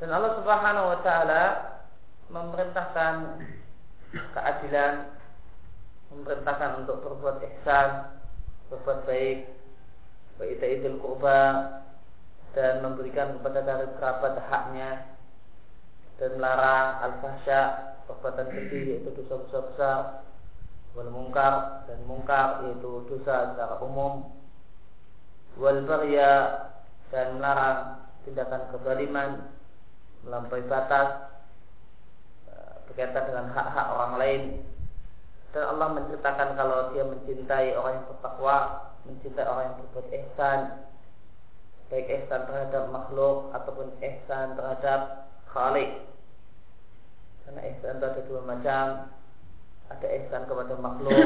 Dan Allah Subhanahu wa taala memerintahkan keadilan, memerintahkan untuk berbuat ihsan, berbuat baik, baik itu kurba dan memberikan kepada dari kerabat haknya dan melarang al-fahsya perbuatan keji yaitu dosa-dosa besar wal mungkar dan mungkar yaitu dosa secara umum wal dan melarang tindakan kezaliman melampaui batas eh, berkaitan dengan hak-hak orang lain. Dan Allah menceritakan kalau dia mencintai orang yang bertakwa mencintai orang yang berbuat ihsan baik ihsan terhadap makhluk ataupun ihsan terhadap khalik karena ihsan itu ada dua macam. Ada ihsan kepada makhluk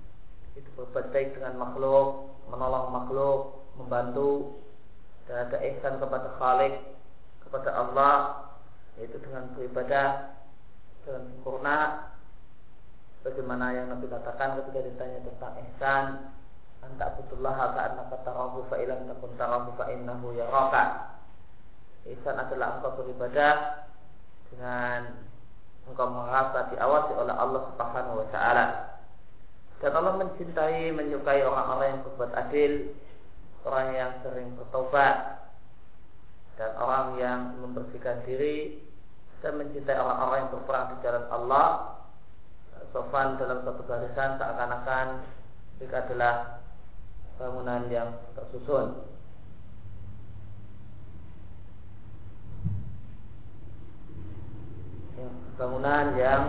itu berbuat baik dengan makhluk menolong makhluk membantu. Dan ada ihsan kepada khalik kepada Allah yaitu dengan beribadah dengan sempurna bagaimana yang Nabi katakan ketika ditanya tentang ihsan anta abdullah ka'annaka tarahu fa ilam takun tarahu fa innahu yaraka. Ihsan adalah engkau beribadah dengan engkau merasa diawasi oleh Allah Subhanahu wa taala. Dan Allah mencintai menyukai orang-orang yang berbuat adil orang yang sering bertobat dan orang yang membersihkan diri dan mencintai orang-orang yang berperang di jalan Allah sofan dalam satu barisan seakan-akan mereka adalah bangunan yang tersusun. Bangunan yang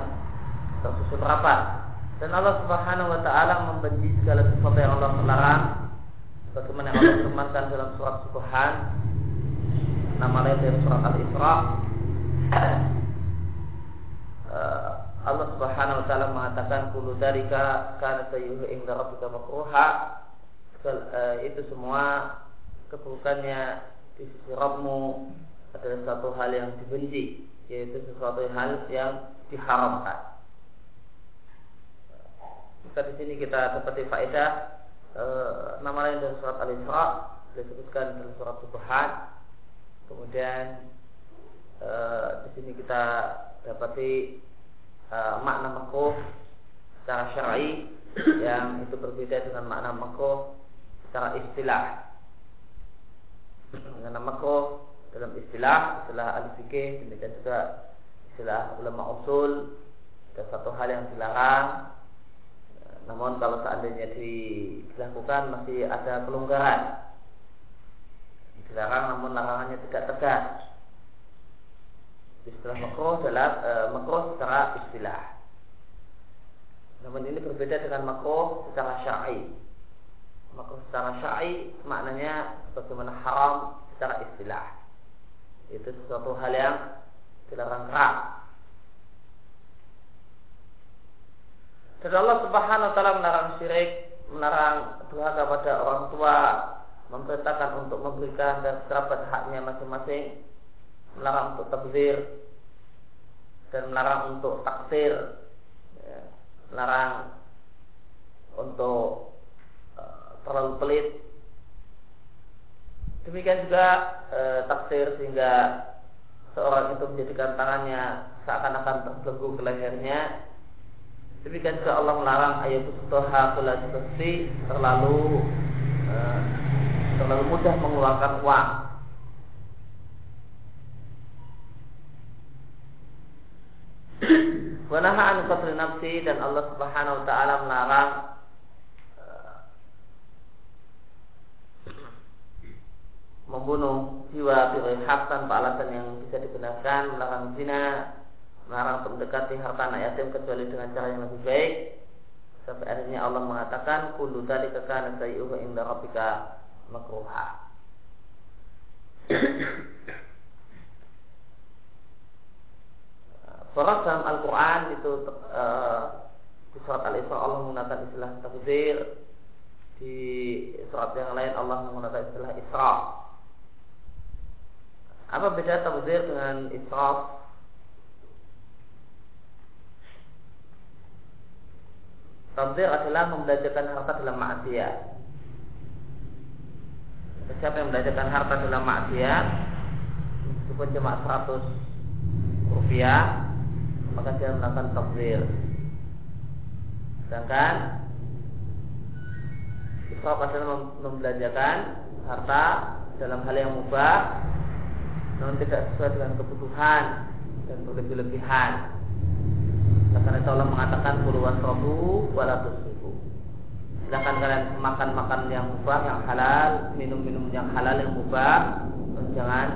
tersusun rapat. Dan Allah Subhanahu wa taala membenci segala sesuatu yang Allah melarang Bagaimana Allah firmankan dalam surat Subhan Nama lain dari surat Al-Isra eh, Allah Subhanahu wa taala mengatakan kullu dzalika kana sayyuhu inda rabbika makruha eh, itu semua keburukannya di sisi Rabbmu adalah satu hal yang dibenci yaitu sesuatu hal yang diharamkan. Maka di sini kita dapati faedah e, nama lain dari surat Al-Isra disebutkan dalam surat Subhan. Kemudian e, di sini kita dapati e, makna makruh secara syar'i yang itu berbeda dengan makna makruh secara istilah. Makna makruh dalam istilah istilah al-fikih demikian juga istilah ulama usul ada satu hal yang dilarang namun kalau seandainya dilakukan masih ada pelonggaran. Dilarang namun larangannya tidak tegas. Istilah makruh adalah e, makruh secara istilah. Namun ini berbeda dengan makruh secara syar'i. Makruh secara syar'i maknanya bagaimana haram secara istilah. Itu sesuatu hal yang dilarang keras. Dan Allah Subhanahu wa taala melarang syirik, melarang durhaka pada orang tua, memerintahkan untuk memberikan dan kerabat haknya masing-masing, melarang untuk tabzir dan melarang untuk taksir, ya, melarang untuk uh, terlalu pelit. Demikian juga uh, taksir sehingga seorang itu menjadikan tangannya seakan-akan terbelenggu ke lehernya. Demikian juga Allah melarang ayat seperti terlalu uh, terlalu mudah mengeluarkan uang. Wanahaan qatl nafsi dan Allah Subhanahu wa taala melarang uh, membunuh jiwa bighairi hak tanpa alasan yang bisa dibenarkan, melarang zina, melarang mendekati harta anak yatim kecuali dengan cara yang lebih baik sampai akhirnya Allah mengatakan kullu dzalika kana sayyuhu inda rabbika makruha Surat dalam Al-Quran itu uh, di surat Al-Isra Allah menggunakan istilah takdir di surat yang lain Allah menggunakan istilah Isra. Apa beda takdir dengan Isra? Tabdir adalah membelanjakan harta dalam maksiat. Siapa yang membelanjakan harta dalam maksiat, meskipun cuma 100 rupiah maka dia melakukan takdir sedangkan Israf adalah membelanjakan harta dalam hal yang mubah namun tidak sesuai dengan kebutuhan dan berlebih-lebihan. Karena Allah mengatakan puluhan robu walatus ribu silahkan kalian makan-makan yang mubah yang halal minum-minum yang halal yang mubah jangan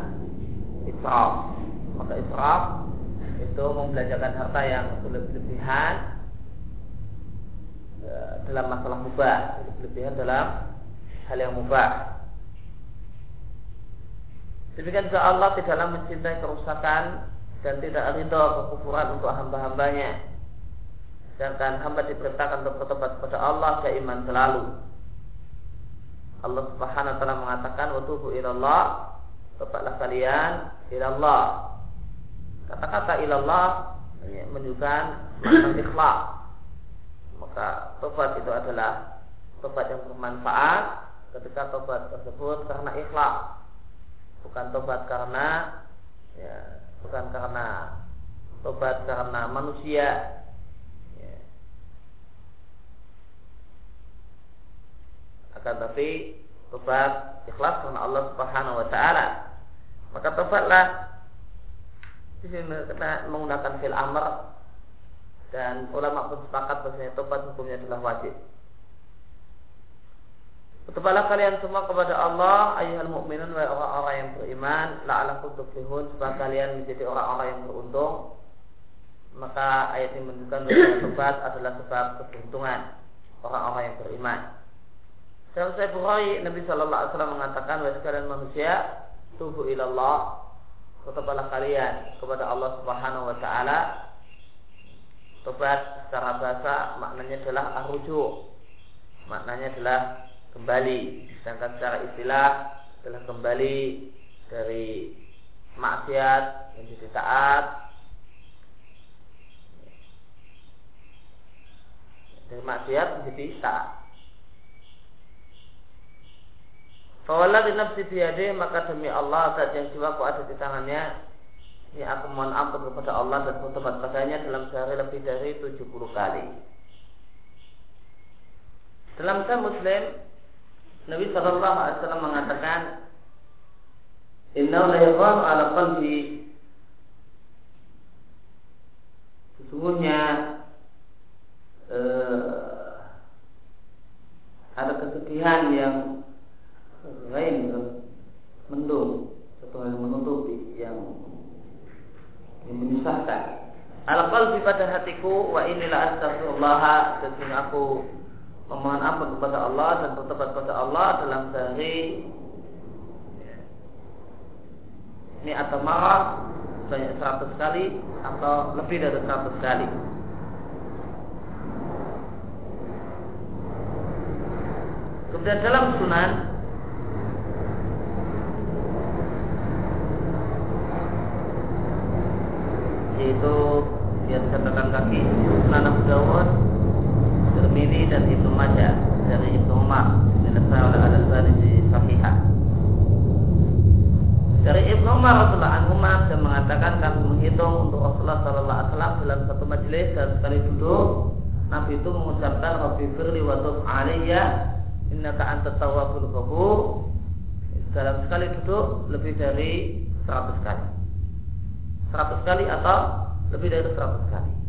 israf. Maka israf itu membelanjakan harta yang berlebihan e, dalam masalah mubah. Berlebihan dalam hal yang mubah. Demikian juga Allah tidaklah mencintai kerusakan dan tidak ridho kekufuran untuk hamba-hambanya. Sedangkan hamba diperintahkan untuk bertobat kepada Allah iman selalu. Allah Subhanahu wa taala mengatakan wa tubu ilallah tobatlah kalian ilallah. Kata-kata ilallah menunjukkan ikhlas. Maka tobat itu adalah tobat yang bermanfaat ketika tobat tersebut karena ikhlas bukan tobat karena ya, bukan karena tobat karena manusia ya. Akan tapi tobat ikhlas karena Allah Subhanahu wa taala maka tobatlah di sini kena menggunakan fil amr dan ulama pun sepakat bahwasanya tobat hukumnya adalah wajib Bertobatlah kalian semua kepada Allah ayuhal mukminun wa orang-orang yang beriman la'alakum tuflihun supaya kalian menjadi orang-orang yang beruntung. Maka ayat ini menunjukkan bahwa tobat adalah sebab keberuntungan orang-orang yang beriman. Dalam saya Bukhari Nabi Shallallahu Alaihi Wasallam mengatakan wahai sekalian manusia tubuh ilallah bertobatlah kalian kepada Allah Subhanahu Wa Taala. Tobat secara bahasa maknanya adalah arujuk. Maknanya adalah kembali sedangkan secara istilah telah kembali dari maksiat menjadi taat dari maksiat menjadi taat Fawalla di nafsi biade maka demi Allah saat yang jiwaku ada di tangannya ini aku mohon ampun kepada Allah dan bertobat padanya dalam sehari lebih dari 70 kali. Dalam sahih Muslim Nabi Shallallahu Alaihi Wasallam mengatakan Inna la ala qalbi Sesungguhnya eh, ada kesedihan yang lain mendung atau yang menutupi yang yang menyusahkan. Al qalbi pada hatiku wa astagfirullah sesungguhnya aku memohon ampun kepada Allah dan bertobat kepada Allah dalam sehari ini atau marah banyak 100 kali atau lebih dari 100 kali. Kemudian dalam sunan yaitu yang catatan kaki Sunan Abu Dawud Tirmidzi dan Ibnu Majah dari Ibnu Umar. Dinasai oleh Al di Sahihah. Dari Ibnu Umar Rasulullah anhu dan mengatakan kami menghitung untuk Rasulullah Sallallahu Alaihi Wasallam dalam satu majelis dan sekali duduk Nabi itu mengucapkan Rabbi firli wa tub alaiya innaka anta tawwabul ghafur. Dalam sekali duduk lebih dari 100 kali. 100 kali atau lebih dari 100 kali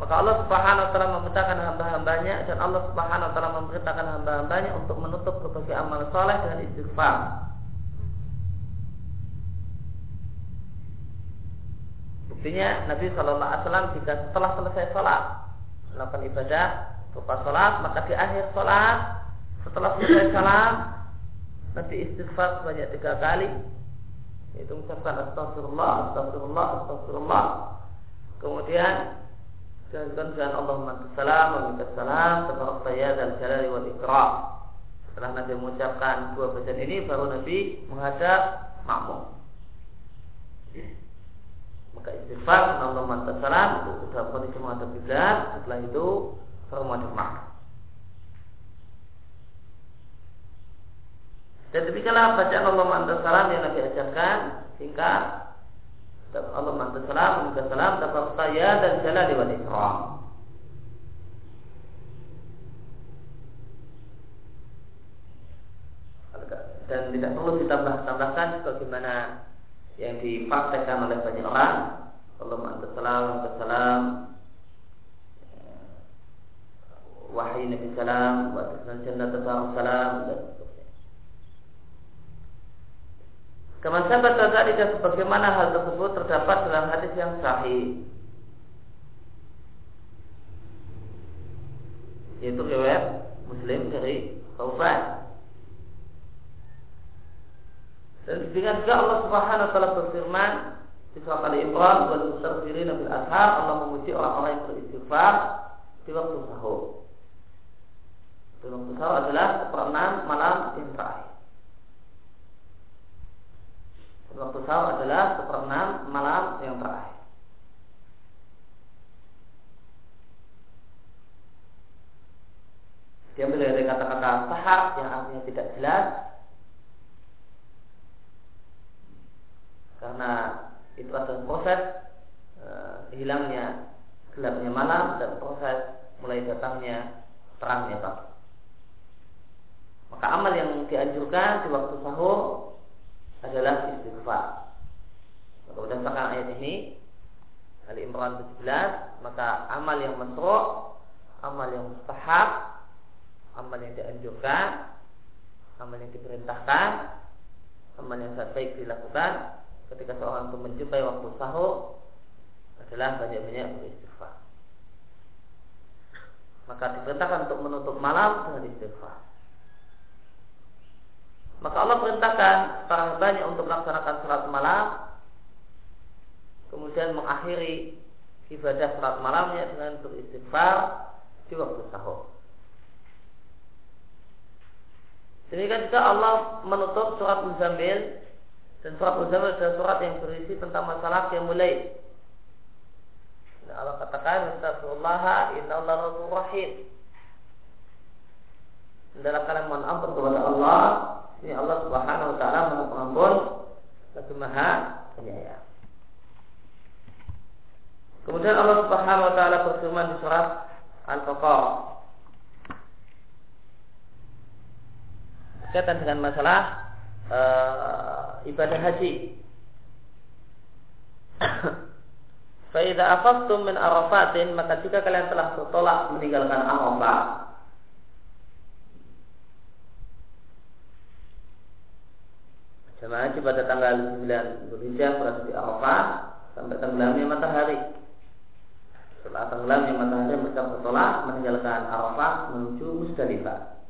maka Allah Subhanahu wa taala memerintahkan hamba-hambanya dan Allah Subhanahu wa taala memerintahkan hamba-hambanya untuk menutup berbagai amal soleh dengan istighfar. Buktinya Nabi Shallallahu Alaihi Wasallam jika setelah selesai sholat melakukan ibadah berupa sholat maka di akhir sholat setelah selesai sholat nanti istighfar sebanyak tiga kali itu mengucapkan astagfirullah astagfirullah astagfirullah kemudian Dilanjutkan dengan Allahumma salam wa salam Tabarak saya dan jalali wal ikram. Setelah Nabi mengucapkan dua bacaan ini Baru Nabi menghadap makmum. Maka istighfar Allahumma salam Itu sudah kondisi menghadap kiblat. Setelah itu baru menghadap makmum Dan demikianlah bacaan Allah mantas salam yang Nabi ajarkan singkat. Allah mantas salam, minta salam, dapat saya dan jalan di ikram. Dan tidak perlu ditambah-tambahkan sebagaimana yang dipraktekkan oleh banyak orang. Allah mantas salam, mantas salam, wahai Nabi Salam, wa jannah salam dan Kama sahabat tadi sebagaimana hal tersebut terdapat dalam hadis yang sahih. Yaitu riwayat Muslim dari Taufan. Dan dengan juga Allah Subhanahu wa taala berfirman di surat Ali Imran wal mustaghfirin bil ashar Allah memuji orang-orang yang beristighfar di waktu sahur. Di waktu sahur adalah seperenam malam yang terakhir. Waktu sahur adalah seperenam malam yang terakhir. Diambil dari kata-kata sahar yang artinya tidak jelas karena itu adalah proses e, hilangnya gelapnya malam dan proses mulai datangnya terangnya pagi. Maka amal yang dianjurkan di waktu sahur adalah istighfar. Maka berdasarkan ayat ini Ali Imran 17 maka amal yang masru' amal yang mustahab amal yang dianjurkan amal yang diperintahkan amal yang sangat baik dilakukan ketika seorang itu menjumpai waktu sahur adalah banyak-banyak beristighfar maka diperintahkan untuk menutup malam dengan istighfar maka Allah perintahkan para banyak untuk melaksanakan sholat malam Kemudian mengakhiri ibadah sholat malamnya dengan beristighfar di waktu sahur Demikian juga Allah menutup surat Muzammil dan surat Muzammil adalah surat yang berisi tentang masalah yang mulai. Allah katakan, Astagfirullah, Inna Allah Rahim. Dalam kalian ampun kepada Allah ini Allah Subhanahu wa taala Maha Pengampun lagi Maha Penyayang. Kemudian Allah Subhanahu wa taala berfirman di surat Al-Baqarah berkaitan dengan masalah uh, ibadah haji. Faidah afaftum min arafatin maka jika kalian telah bertolak meninggalkan Arafah Jemaah haji pada tanggal 9 Zulhijjah berada di Arafah sampai tenggelamnya matahari. Setelah tenggelamnya matahari mereka bertolak meninggalkan Arafah menuju Musdalifah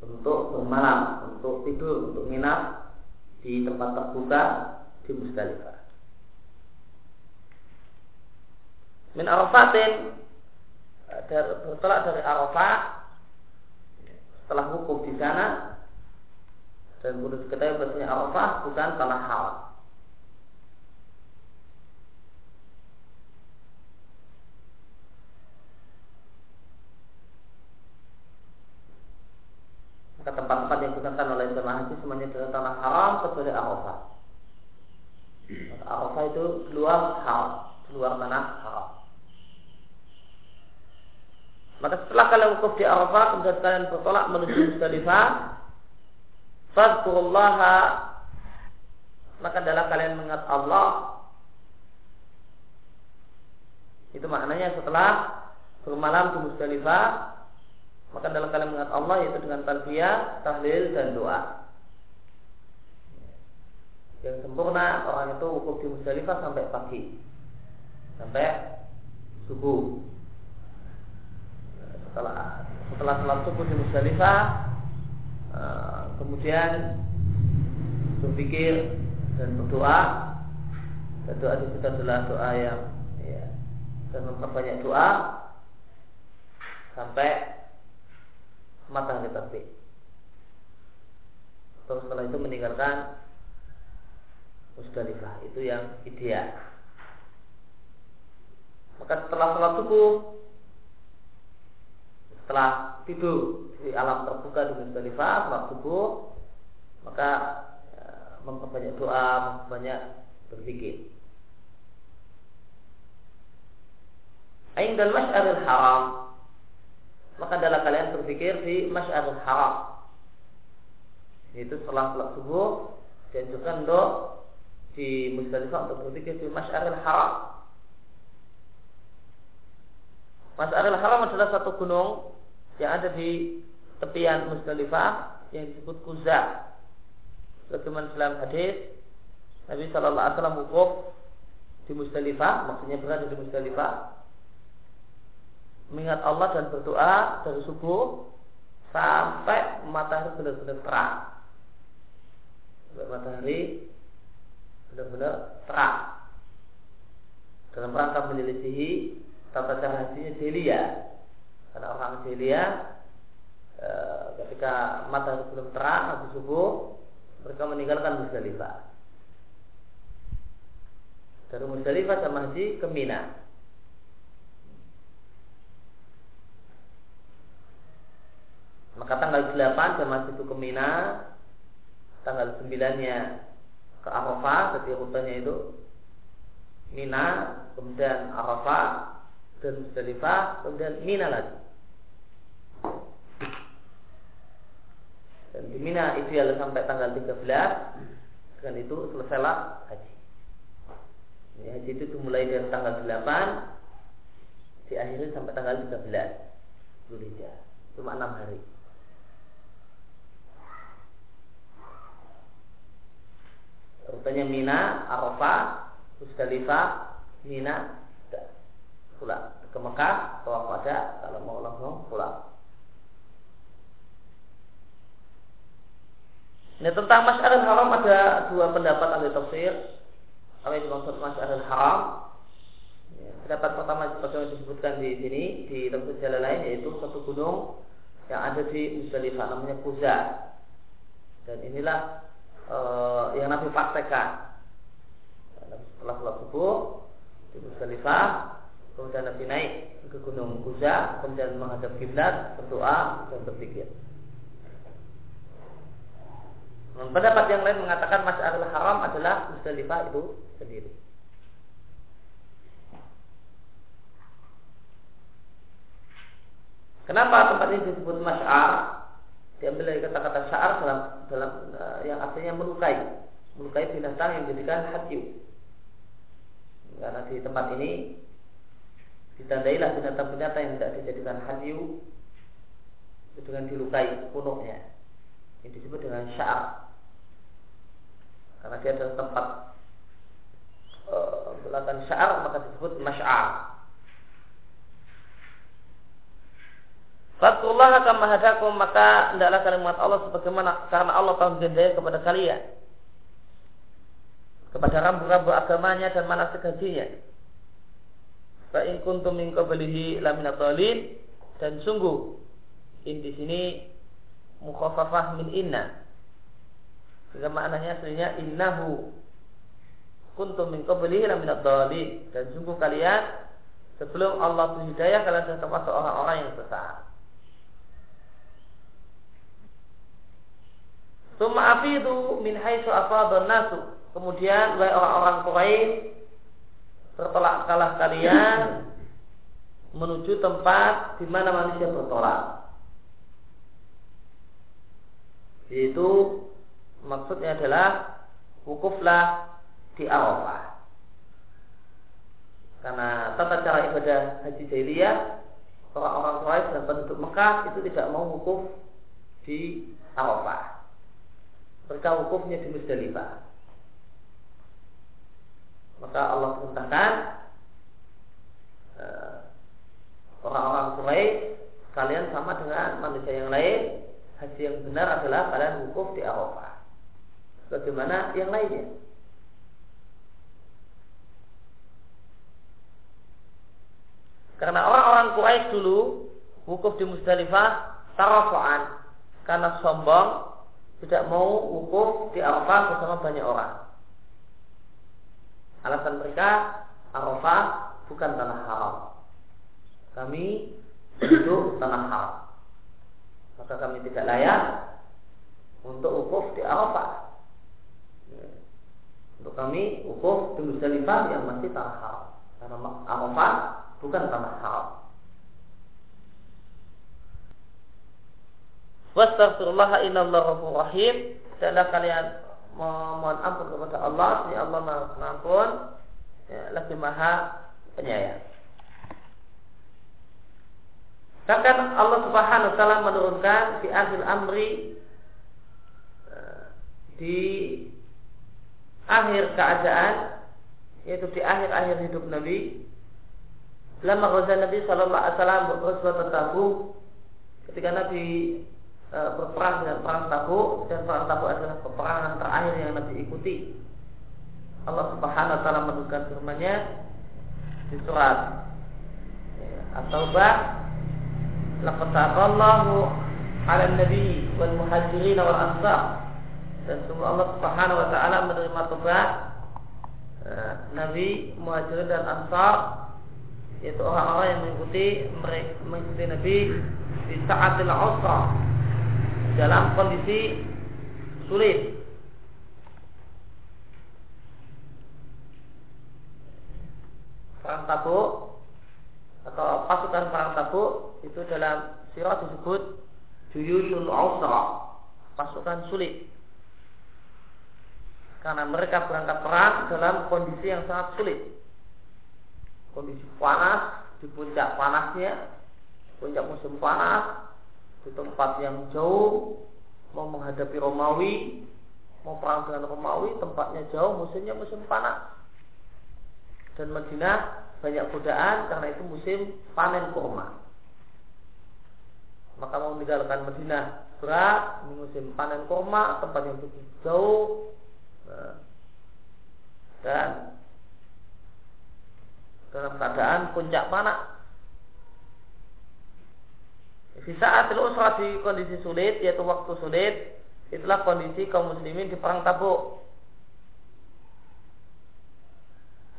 untuk bermalam, untuk tidur, untuk nginap di tempat terbuka di Musdalifah. Min Arafatin bertolak dari Arafah setelah hukum di sana dan perlu diketahui bahasanya Arafah bukan tanah haram. Maka tempat-tempat yang digunakan oleh jemaah haji semuanya adalah tanah haram kecuali Arafah. Arafah itu luar haram, luar tanah haram. Maka setelah kalian wukuf di Arafah, kemudian kalian bertolak menuju Musdalifah, Fadkurullaha maka adalah kalian mengingat Allah itu maknanya setelah bermalam di Musdalifah maka adalah kalian mengingat Allah yaitu dengan talbiyah, tahlil dan doa. Yang sempurna orang itu wukuf di Musdalifah sampai pagi. Sampai subuh. Setelah setelah salat subuh di Musdalifah Eh, kemudian berpikir dan berdoa dan doa di situ adalah doa yang ya, dan memperbanyak doa sampai matahari terbit. Terus setelah itu meninggalkan Musdalifah itu yang ideal. Maka setelah sholat subuh setelah tidur di alam terbuka di Musdalifah sholat subuh maka ya, memperbanyak doa, memperbanyak berpikir. Ain dan masyaril haram maka adalah kalian berpikir di masyaril haram yaitu setelah sholat subuh dan juga untuk di Musdalifah untuk berpikir di masyaril haram Masyaril haram adalah satu gunung yang ada di tepian Musdalifah yang disebut Kuza. Sebagaimana dalam hadis Nabi Shallallahu Alaihi Wasallam wukuf di Musdalifah, maksudnya berada di Musdalifah, mengingat Allah dan berdoa dari subuh sampai matahari benar-benar terang. Sampai matahari benar-benar terang. Dalam rangka menyelisihi tata cara hajinya. Karena orang Delia e, ketika matahari belum terang habis subuh mereka meninggalkan Musdalifah. Dari Musdalifah sama haji ke Mina. Maka tanggal 8 jamaah itu ke Mina, tanggal 9-nya ke Arafah, setiap rutenya itu Mina, kemudian Arafah, dan Musdalifah, kemudian Mina lagi. Dan di Mina ideal sampai tanggal 13, dengan itu selesailah haji. Ini haji itu dimulai dari tanggal 8, diakhiri sampai tanggal 13 Zulhijjah. Cuma 6 hari. Rutenya Mina, Arafah, Musdalifah, Mina, pulang ke Mekah, tawaf pada kalau mau langsung pulang. Ini tentang Mas'arul Haram ada dua pendapat ahli tafsir. Apa yang dimaksud Mas'arul Haram? Ya, pendapat pertama seperti disebutkan di sini di tafsir jalan lain yaitu satu gunung yang ada di Musdalifah namanya Kuza. Dan inilah uh, yang Nabi praktekkan. Setelah sholat subuh di Musdalifah, kemudian Nabi naik ke Gunung Kuza, kemudian menghadap kiblat, berdoa dan berpikir. Dan pendapat yang lain mengatakan Mas'alul Haram adalah Musdalifah itu sendiri. Kenapa tempat ini disebut Mas'ar? diambil dari kata-kata syar dalam dalam uh, yang artinya melukai melukai binatang yang dijadikan hadyu karena di tempat ini ditandailah binatang-binatang yang tidak dijadikan hadyu dengan dilukai punuknya ini disebut dengan syar. Karena dia adalah tempat uh, belakang syar maka disebut masyar. Fatullah akan mahadakum maka hendaklah kalian mengat Allah sebagaimana karena Allah telah menjadikan kepada kalian. Kepada rambu-rambu agamanya dan manasik hajinya. Fa in kuntum min dan sungguh in di sini mukhaffafah min inna. Sehingga maknanya aslinya innahu kuntum min qablihi lamina dan sungguh kalian sebelum Allah berhidayah kalian sudah termasuk orang-orang yang sesat. Suma afidu min haitsu afadhan nasu. Kemudian wahai orang-orang Quraisy bertolak kalah kalian menuju tempat di mana manusia bertolak. Yaitu maksudnya adalah wukuflah di Arafah. Karena tata cara ibadah haji jahiliyah orang-orang Quraisy dan penduduk Mekah itu tidak mau wukuf di Arafah mereka wukufnya di Musdalifah. Maka Allah perintahkan uh, orang-orang Quraisy kalian sama dengan manusia yang lain. Haji yang benar adalah kalian wukuf di Arafah. Bagaimana yang lainnya? Karena orang-orang Quraisy dulu wukuf di Musdalifah tarafu'an karena sombong tidak mau wukuf di Arafah bersama banyak orang. Alasan mereka Arafah bukan tanah haram. Kami hidup tanah haram. Maka kami tidak layak untuk wukuf di Arafah. Untuk kami wukuf di Musdalifah yang masih tanah haram. Karena Arafah bukan tanah haram. Wastaghfirullah innallaha rahim. Adalah kalian memohon ampun kepada Allah, ya Allah Maha Pengampun, ya, lagi Maha Penyayang. Bahkan Allah Subhanahu wa taala menurunkan di akhir amri eh, di akhir keadaan yaitu di akhir-akhir hidup Nabi. Lama Rasul Nabi Shallallahu Alaihi Wasallam berkhutbah Tabuk. Ketika Nabi e, berperang dengan perang Tabuk dan perang Tabuk adalah peperangan terakhir yang Nabi ikuti. Allah Subhanahu Wa Taala menurunkan firman-Nya di surat ya, At-Taubah laqad taqallahu 'ala nabi wal muhajirin wal ansar dan semua Allah Subhanahu wa taala menerima tobat eh, Nabi, Muhajirin dan Ansar yaitu orang-orang yang mengikuti mengikuti Nabi di saatil usra dalam kondisi sulit. Perang Tabuk atau pasukan perang Tabuk itu dalam sirah disebut juyushul usra, pasukan sulit. Karena mereka berangkat perang dalam kondisi yang sangat sulit kondisi panas di puncak panasnya puncak musim panas di tempat yang jauh mau menghadapi Romawi mau perang dengan Romawi tempatnya jauh musimnya musim panas dan Madinah banyak godaan karena itu musim panen kurma maka mau meninggalkan Madinah berat musim panen kurma tempat yang begitu jauh nah, dan dalam keadaan puncak panas. Di saat usrah di kondisi sulit, yaitu waktu sulit, itulah kondisi kaum muslimin di perang tabuk.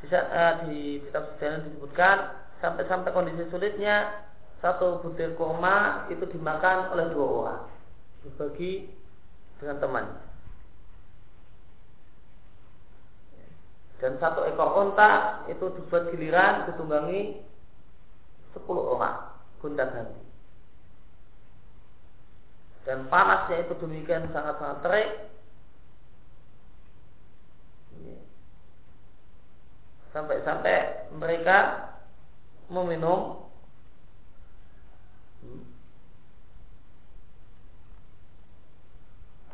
Di, uh, di kitab sejarah disebutkan sampai-sampai kondisi sulitnya satu butir kurma itu dimakan oleh dua orang dibagi dengan temannya. dan satu ekor unta itu dibuat giliran ditunggangi sepuluh orang gonta ganti dan panasnya itu demikian sangat-sangat terik sampai-sampai mereka meminum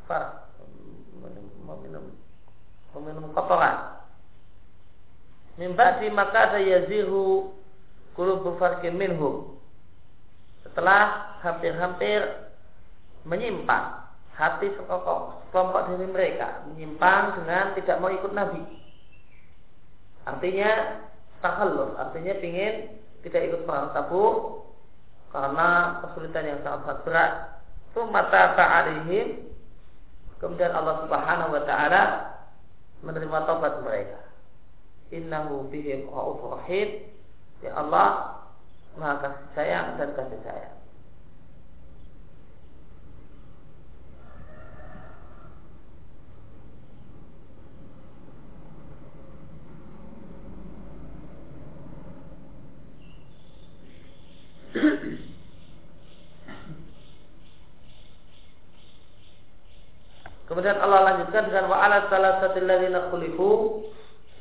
apa meminum meminum kotoran Mimba di maka yazihu kulubu farkin minhum. Setelah hampir-hampir menyimpang hati sekelompok dari mereka menyimpang dengan tidak mau ikut Nabi. Artinya takalluf, artinya ingin tidak ikut perang tabuk karena kesulitan yang sangat berat. Itu mata ta'alihim Kemudian Allah Subhanahu wa taala menerima taubat mereka. Innahu bihim rahim. Ya Allah maha kasih sayang dan kasih sayang Kemudian Allah lanjutkan dengan wa'ala salah satu ladina khulifu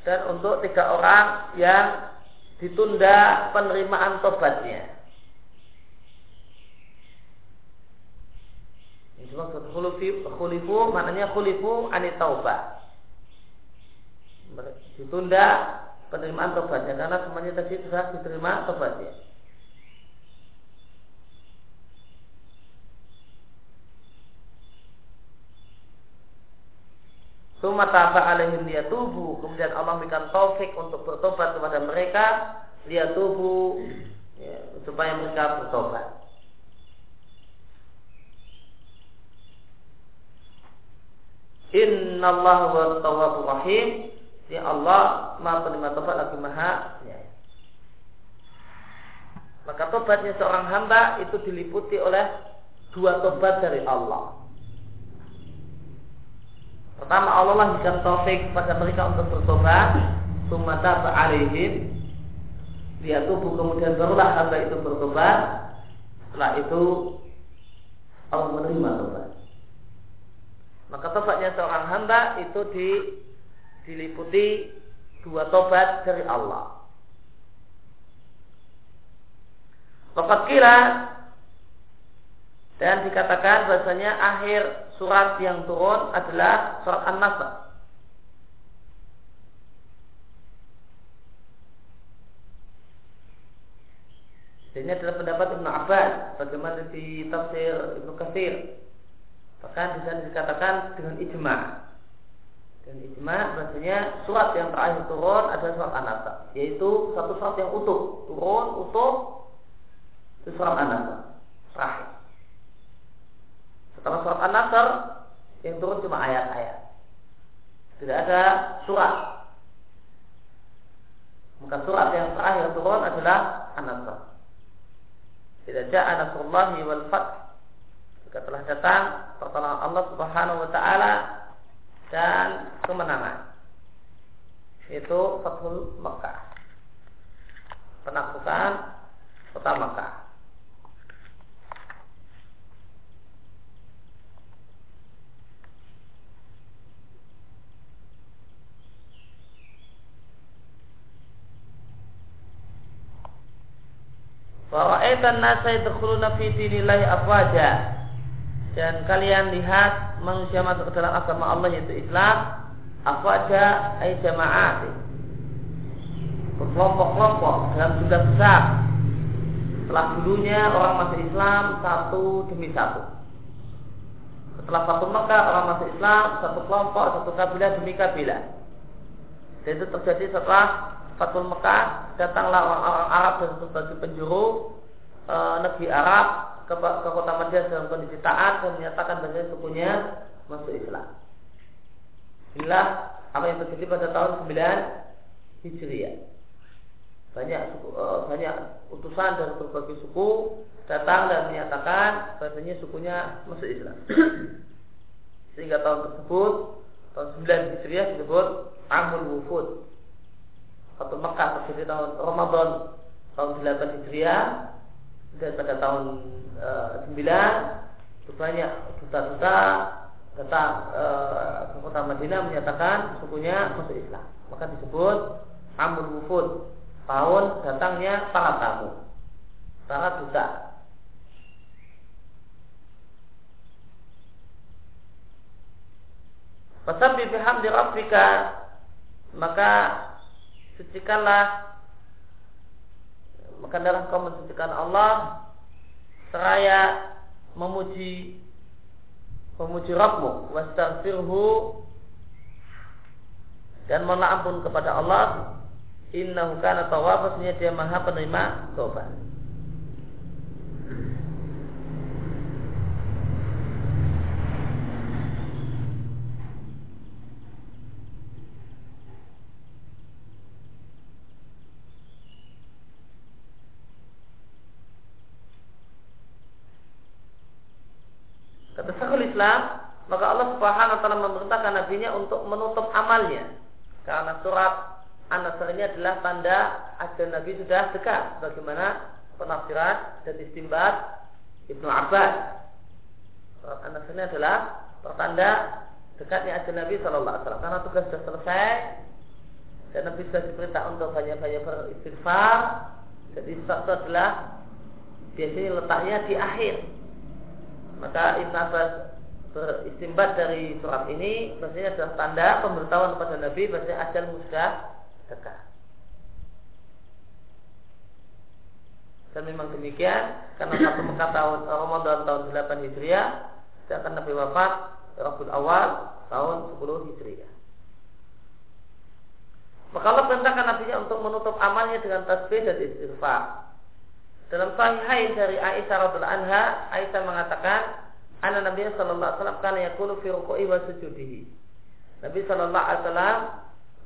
dan untuk tiga orang yang ditunda penerimaan tobatnya. Ini maksud khulifu maknanya khulifu anit taubah. Ditunda penerimaan tobatnya karena semuanya tadi sudah diterima tobatnya. Sumataba alaihim tubuh Kemudian Allah memberikan taufik untuk bertobat kepada mereka tubuh ya, supaya mereka bertobat. Inna Allah wa tawwabur rahim. Ya Allah Maha penerima tobat lagi Maha ya. Maka tobatnya seorang hamba itu diliputi oleh dua tobat dari Allah. Pertama Allah lah berikan taufik pada mereka untuk bertobat, sumata alaihim dia tubuh kemudian barulah hamba itu bertobat. Setelah itu Allah menerima tobat. Maka tobatnya seorang hamba itu di, diliputi dua tobat dari Allah. Tobat kira dan dikatakan bahasanya akhir surat yang turun adalah surat An-Nasr. Dan ini adalah pendapat Ibnu Abbas bagaimana di tafsir Katsir. Bahkan di sana dikatakan dengan ijma. Dan ijma bahasanya surat yang terakhir turun adalah surat An-Nasr, yaitu satu surat yang utuh, turun utuh itu surat An-Nasr terakhir. Setelah surat An-Nasr yang turun cuma ayat-ayat. Tidak ada surat. Maka surat yang terakhir turun adalah An-Nasr. Tidak ja'a nasrullahi wal fath. Jika telah datang pertolongan Allah Subhanahu wa taala dan kemenangan. Itu Fathul Mekah. Penaklukan kota Mekah. Fara'aitan nasa yadkhuluna fi dinillahi afwaja. Dan kalian lihat manusia masuk ke dalam agama Allah yaitu Islam afwaja ay jama'at. Berkelompok-kelompok dalam jumlah besar. Setelah dulunya orang masuk Islam satu demi satu. Setelah satu Mekah orang masuk Islam satu kelompok, satu kabilah demi kabilah. Dan itu terjadi setelah Fatul Mekah datanglah orang-orang Arab dan sebagai penjuru e, negeri Arab ke, ke kota Madinah dalam kondisi taat dan menyatakan bahwa sukunya masuk Islam. Inilah apa yang terjadi pada tahun 9 Hijriah. Banyak suku, e, banyak utusan dari berbagai suku datang dan menyatakan bahasanya sukunya masuk Islam. Sehingga tahun tersebut tahun 9 Hijriah disebut Amul Wufud satu Mekah terjadi tahun Ramadan tahun 8 Hijriah dan pada tahun e, 9 itu banyak duta-duta datang e, ke kota Madinah menyatakan sukunya masuk Islam. Maka disebut Amul Wufud tahun datangnya para tamu para duta. Fasabbi bihamdi rabbika maka sucikanlah maka dalam kau mensucikan Allah seraya memuji memuji Rabbmu. Wastaghfirhu. Dan mohon ampun kepada Allah. Innahu kana tawwab dia maha penerima taubat Islam, maka Allah Subhanahu wa taala memerintahkan nabinya untuk menutup amalnya. Karena surat An-Nasr ini adalah tanda ajal Nabi sudah dekat bagaimana penafsiran dan istimbat Ibnu Abbas. Surat An-Nasr ini adalah pertanda dekatnya ajal Nabi Wasallam karena tugas sudah selesai dan Nabi sudah diperintah untuk banyak-banyak beristighfar. Jadi itu adalah biasanya letaknya di akhir. Maka Ibn Abbas beristimbat dari surat ini maksudnya adalah tanda pemberitahuan kepada Nabi bahwa ajal sudah dekat. Dan memang demikian karena satu Mekah tahun Ramadan tahun 8 Hijriah sedangkan Nabi wafat Rabbul Awal tahun 10 Hijriah. Maka Allah perintahkan Nabi untuk menutup amalnya dengan tasbih dan istighfar. Dalam sahihain dari Aisyah radhiallahu anha, Aisyah mengatakan, Anak Nabi Sallallahu Alaihi Wasallam karena yakunu fi ruku'i wa sujudihi. Nabi Sallallahu Alaihi Wasallam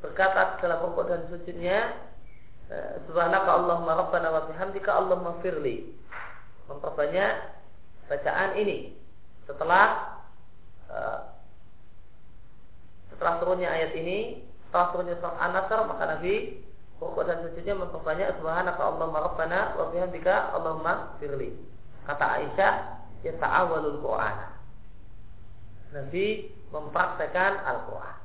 berkata dalam rukuk dan sujudnya, eh, Subhanaka Allahumma Rabbana wa bihamdika Allahumma firli. Memperbanyak bacaan ini setelah uh, setelah turunnya ayat ini, setelah turunnya surat An-Nasr, maka Nabi rukuk dan sujudnya memperbanyak subhanaka Allahumma rabbana wa bihamdika Allahumma firli. Kata Aisyah, ya ta'awalul Qur'an. Nabi mempraktekkan Al-Quran.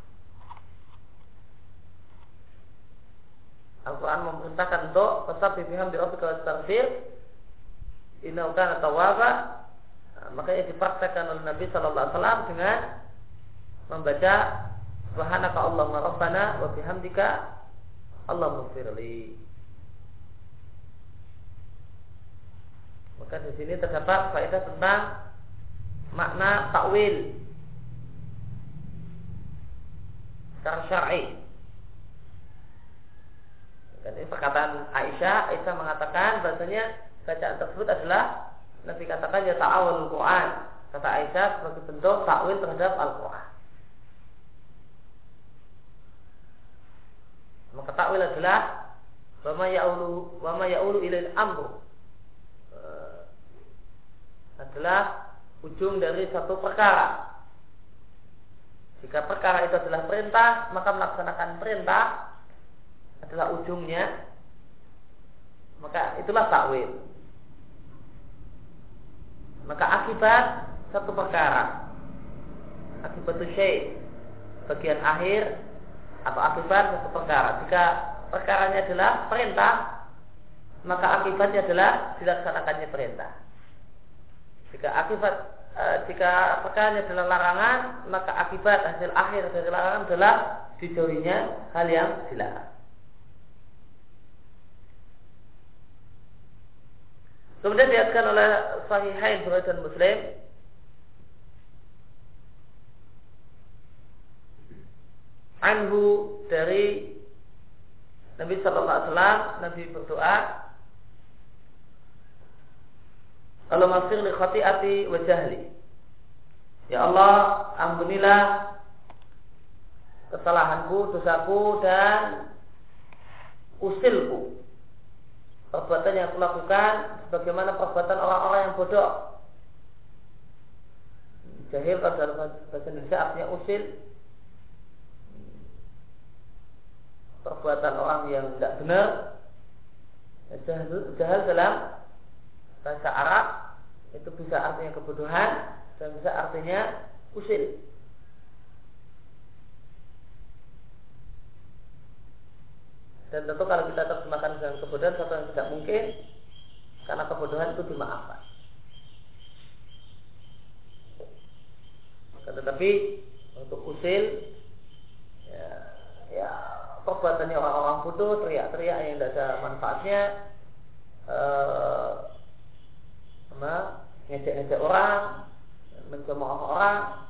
Al-Quran memerintahkan untuk tetap bihamdi rabbika wastaghfir innahu kana tawwaba makanya dipraktekkan oleh Nabi sallallahu alaihi wasallam dengan membaca subhanaka Allahumma rabbana wa bihamdika Allahumma firli maka di sini terdapat faedah tentang makna takwil secara syar'i dan ini perkataan Aisyah, Aisyah mengatakan bahasanya bacaan tersebut adalah Nabi katakan ya ta'awul Quran. Kata Aisyah sebagai bentuk takwil terhadap Al-Quran. Maka takwil adalah wama ya'ulu wama ya'ulu ilal amru adalah ujung dari satu perkara. Jika perkara itu adalah perintah, maka melaksanakan perintah adalah ujungnya. Maka itulah takwil. Maka akibat satu perkara akibat syai bagian akhir atau akibat satu perkara. Jika perkaranya adalah perintah maka akibatnya adalah dilaksanakannya perintah jika akibat e, jika perkaranya adalah larangan maka akibat hasil akhir dari larangan adalah dijauhinya hal yang dilarang. Kemudian diatkan oleh Sahihain Bukhari dan Muslim. Anhu dari Nabi Sallallahu Alaihi Wasallam Nabi berdoa kalau masir li khati'ati wa jahli Ya Allah ampunilah kesalahanku, dosaku dan usilku perbuatan yang aku lakukan sebagaimana perbuatan orang-orang yang bodoh. Jahil pada bahasa Indonesia artinya usil. Perbuatan orang yang tidak benar. Jahil, jahil dalam bahasa Arab itu bisa artinya kebodohan dan bisa artinya usil. Dan tentu kalau kita terjemahkan dengan kebodohan satu yang tidak mungkin karena kebodohan itu dimaafkan. Tetapi untuk usil ya, ya perbuatannya orang-orang bodoh teriak-teriak yang tidak ada manfaatnya eh, ngejek-ngejek orang mencemooh orang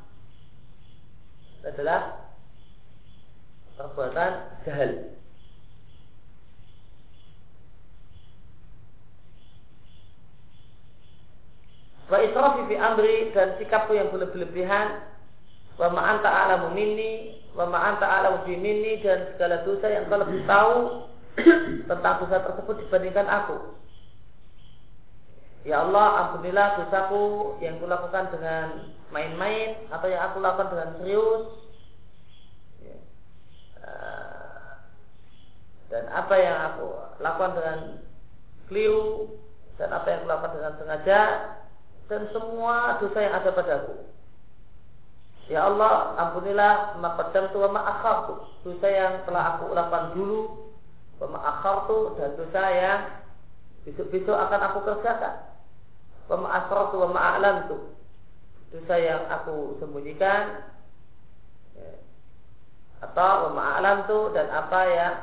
adalah perbuatan jahil. Wa israfi fi amri dan sikapku yang berlebihan. Wa ma anta a'lamu minni wa ma anta a'lamu fi minni dan segala dosa yang kau lebih tahu tentang dosa tersebut dibandingkan aku Ya Allah ampunilah dosaku yang kulakukan dengan main-main atau yang aku lakukan dengan serius ya. eh, dan apa yang aku lakukan dengan keliru dan apa yang aku lakukan dengan sengaja dan semua dosa yang ada padaku. Ya Allah, ampunilah ma qaddamtu wa ma akhartu. Dosa yang telah aku lakukan dulu, wa ma akhartu dan dosa yang besok-besok akan aku kerjakan. Wa ma asrartu wa a'lantu. Dosa yang aku sembunyikan ya. atau wa a'lantu dan apa yang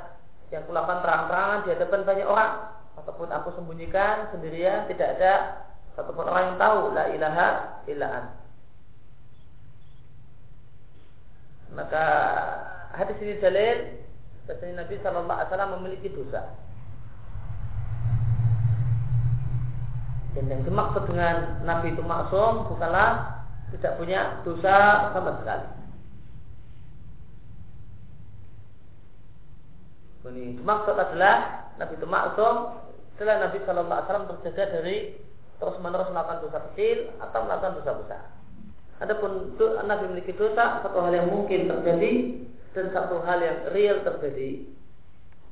yang kulakukan terang-terangan di hadapan banyak orang ataupun aku sembunyikan sendirian tidak ada satupun orang yang tahu la ilaha illa an. Maka hadis ini dalil bahwa Nabi Shallallahu Alaihi Wasallam memiliki dosa. Dan yang dimaksud dengan Nabi itu maksum bukanlah tidak punya dosa sama sekali. Ini maksud adalah Nabi itu maksum setelah Nabi Shallallahu Alaihi Wasallam terjaga dari terus menerus melakukan dosa kecil atau melakukan dosa besar. Adapun Nabi memiliki dosa satu hal yang mungkin terjadi dan satu hal yang real terjadi.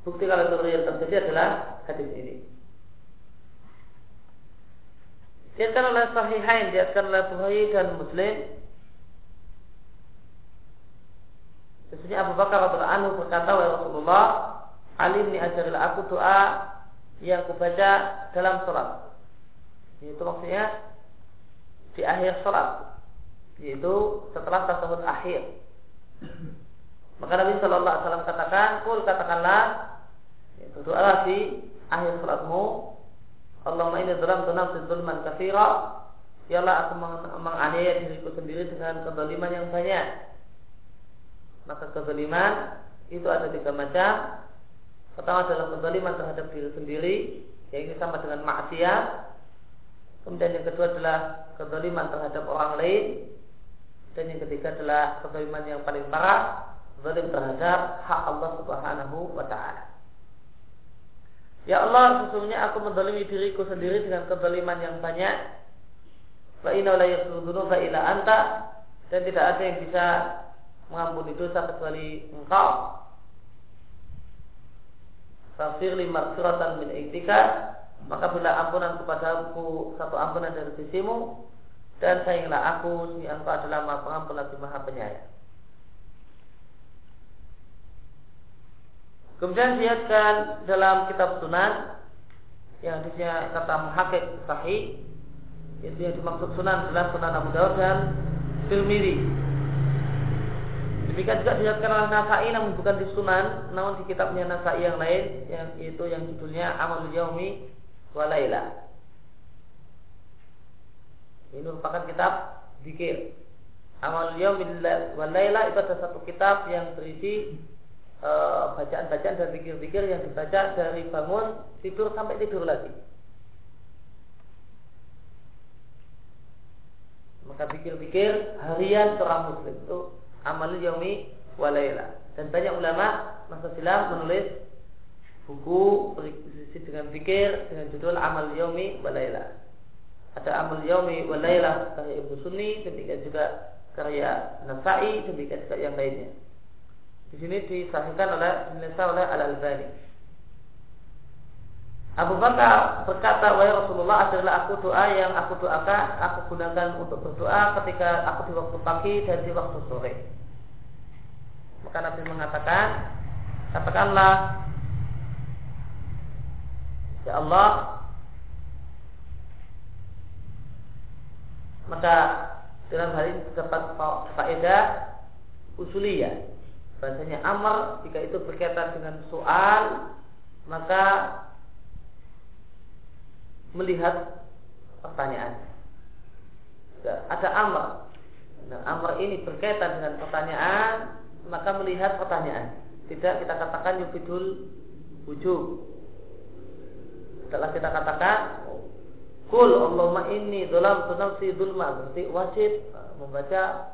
Bukti kalau itu real terjadi adalah hadis ini. Diatkan oleh Sahihain, diatkan oleh Bukhari dan Muslim. Sesungguhnya Abu Bakar radhiallahu anhu berkata, "Wahai Rasulullah, alimni ajarilah aku doa yang kubaca dalam sholat." Itu maksudnya di akhir sholat yaitu setelah tasawuf akhir. Maka Nabi Shallallahu Alaihi Wasallam katakan, kul katakanlah, itu doa di akhir salatmu. Allahumma ini dalam tunam zulman kafira. Yalah aku menganiaya diriku sendiri dengan kezaliman yang banyak. Maka kezaliman itu ada tiga macam. Pertama adalah kezaliman terhadap diri sendiri, yang ini sama dengan maksiat. Kemudian yang kedua adalah kezaliman terhadap orang lain, dan yang ketiga adalah kezaliman yang paling parah, zalim terhadap hak Allah Subhanahu wa taala. Ya Allah, sesungguhnya aku mendolimi diriku sendiri dengan kezaliman yang banyak. Wa inna la yaghfiru illa anta dan tidak ada yang bisa mengampuni dosa kecuali Engkau. Fafir lima suratan min iktika maka bila ampunan kepadaku satu ampunan dari sisimu dan sayanglah aku si engkau adalah maha pengampun lagi maha penyayang. Kemudian dilihatkan dalam kitab sunan yang di sini kata muhakik sahih itu yang dimaksud sunan adalah sunan Abu Dawud dan Tirmidzi. Demikian juga dilihatkan oleh Nasai namun bukan di sunan, namun di kitabnya Nasai yang lain yang itu yang judulnya Amal Yaumi Walaila. Ini merupakan kitab zikir. Amal Yaumil wal Laila itu ada satu kitab yang berisi eh, bacaan-bacaan dan zikir-zikir yang dibaca dari bangun tidur sampai tidur lagi. Maka pikir-pikir harian seorang muslim itu amal yaumi walaila. Dan banyak ulama masa silam menulis buku berisi dengan pikir dengan judul amal yaumi walaila ada Amal Yaumi wa Lailah karya Ibnu Sunni, demikian juga karya Nasai, demikian juga yang lainnya. Di sini disahihkan oleh dinasa oleh Al Albani. Abu Bakar berkata, wahai Rasulullah, adalah aku doa yang aku doakan, aku gunakan untuk berdoa ketika aku di waktu pagi dan di waktu sore. Maka Nabi mengatakan, katakanlah, Ya Allah, maka dalam hal ini terdapat faedah usuliyah bahasanya amal jika itu berkaitan dengan soal maka melihat pertanyaan. Ada amal nah, amal ini berkaitan dengan pertanyaan maka melihat pertanyaan. Tidak kita katakan yufidul wujud setelah kita katakan Kul Allahumma inni dalam nafsi dulma Berarti wajib membaca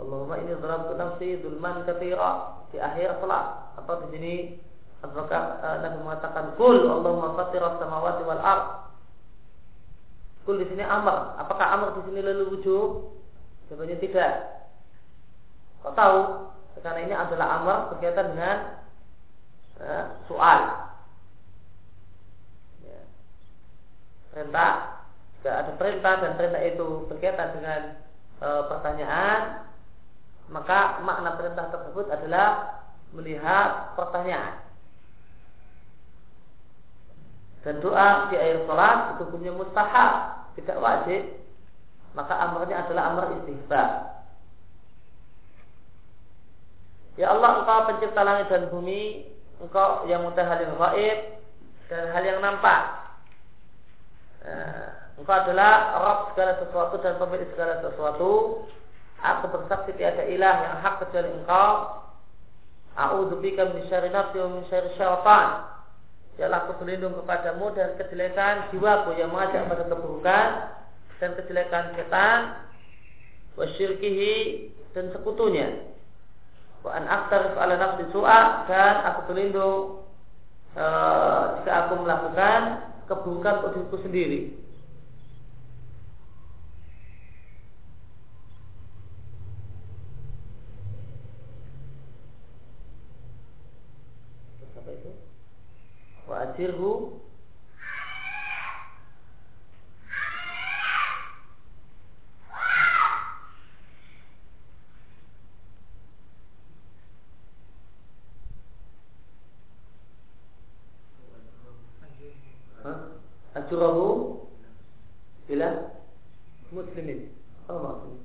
Allahumma inni dalam nafsi dulman kathira. Di akhir salat Atau di sini Apakah uh, Nabi mengatakan Kul Allahumma fatira samawati wal ard. Kul di sini amr. Apakah amr di sini lalu wujud? Jawabannya tidak. Kau tahu? Karena ini adalah amr berkaitan dengan uh, soal. Perintah. Jika ada perintah dan perintah itu berkaitan dengan e, pertanyaan maka makna perintah tersebut adalah melihat pertanyaan. Dan doa di akhir sholat itu punya mustahab tidak wajib. Maka amarnya adalah amar istighfar. Ya Allah engkau pencipta langit dan bumi Engkau yang mengetahui hal yang gaib Dan hal yang nampak. Eh, engkau adalah Rabb segala sesuatu dan pemilik segala sesuatu. Aku bersaksi tiada ilah yang hak kecuali engkau. Bika min syarri nafsi wa min syaitan. Jalan aku berlindung kepadamu dan kejelekan jiwaku yang mengajak pada keburukan dan kejelekan setan wa syirkihi dan sekutunya. Wa an aktarif ala nafsi su'a dan aku berlindung e, jika aku melakukan keburukan untuk diriku sendiri. Wa ajirhu ajurahu ila muslimin. Apa maksudnya?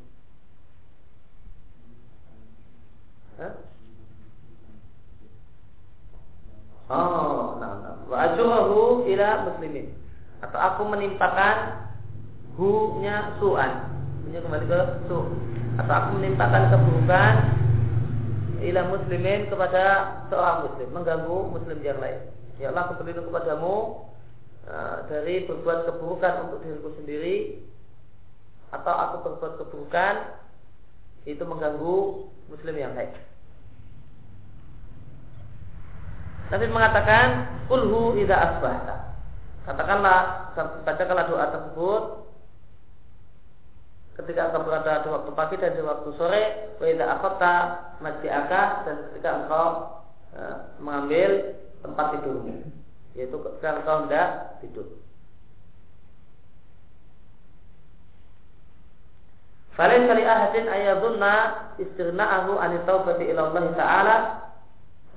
Hah? Oh, nah, nah. Wa ajurahu ila muslimin. Atau aku menimpakan hu-nya su'an. Punya kembali ke su. Atau aku menimpakan keburukan ila muslimin kepada seorang muslim, mengganggu muslim yang lain. Ya Allah, aku berlindung kepadamu uh, dari berbuat keburukan untuk diriku sendiri atau aku berbuat keburukan itu mengganggu muslim yang lain. Nabi mengatakan ulhu ida asbahta. Katakanlah bacakanlah doa tersebut ketika engkau berada di waktu pagi dan di waktu sore wa idza akhadta dan ketika engkau uh, mengambil tempat tidurmu yaitu ketika engkau hendak tidur. Falaysa li ahadin ayadunna istirna'ahu an taubati ila Ta'ala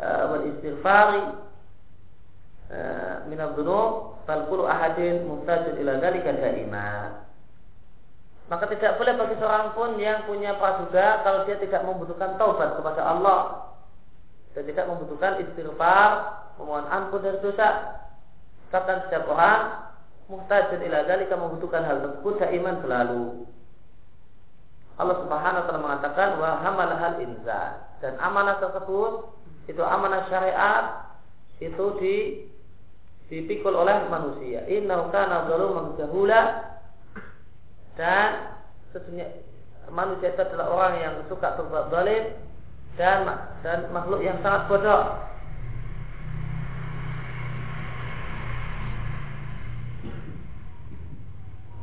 uh, wal istighfari uh, min fal kullu ahadin muhtajun ila dzalika daima. Maka tidak boleh bagi seorang pun yang punya praduga kalau dia tidak membutuhkan taubat kepada Allah dan tidak membutuhkan istighfar, memohon ampun dari dosa. Kata setiap orang muhtajun ila dzalika membutuhkan hal tersebut daiman selalu. Allah Subhanahu wa taala mengatakan wa hamalahal insan dan amanah tersebut itu amanah syariat itu di dipikul oleh manusia. Innahu kana zaluman jahula dan sesungguhnya manusia itu adalah orang yang suka berbuat zalim dan dan makhluk yang sangat bodoh.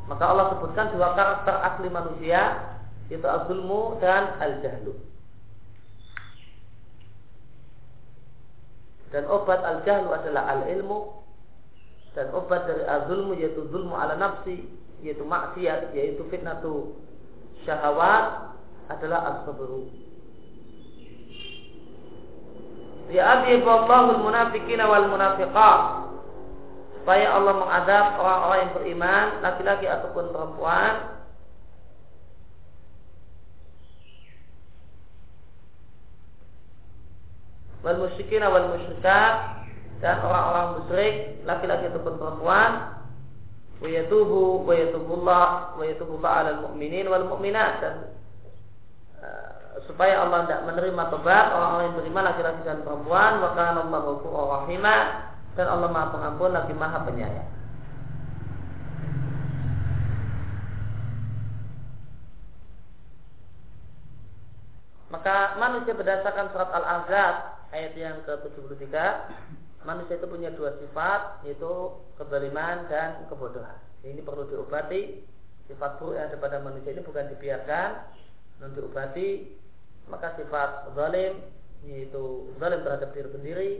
Maka Allah sebutkan dua karakter asli manusia itu azulmu dan al-jahlu. Dan obat al-jahlu adalah al-ilmu dan obat dari azulmu yaitu zulmu ala nafsi yaitu maksiat yaitu fitnatu syahwat adalah as-sabru. Ya abi Allahul munafiqina wal munafiqat. Supaya Allah mengadab orang-orang yang beriman laki-laki ataupun perempuan. Wal musyrikin wal musyrikat dan orang-orang musyrik laki-laki ataupun perempuan wa yatubu wa yatubullah wa yatubullah 'alal mu'minin wal mu'minat dan uh, supaya Allah tidak menerima tobat orang-orang yang beriman laki-laki dan perempuan wa kana Allahu ghafurur rahimah dan Allah Maha Pengampun lagi Maha Penyayang. Maka manusia berdasarkan surat Al-Ahzab ayat yang ke-73 manusia itu punya dua sifat yaitu kezaliman dan kebodohan. Ini perlu diobati. Sifat buruk yang ada pada manusia ini bukan dibiarkan, non diobati. Maka sifat zalim yaitu zalim terhadap diri sendiri,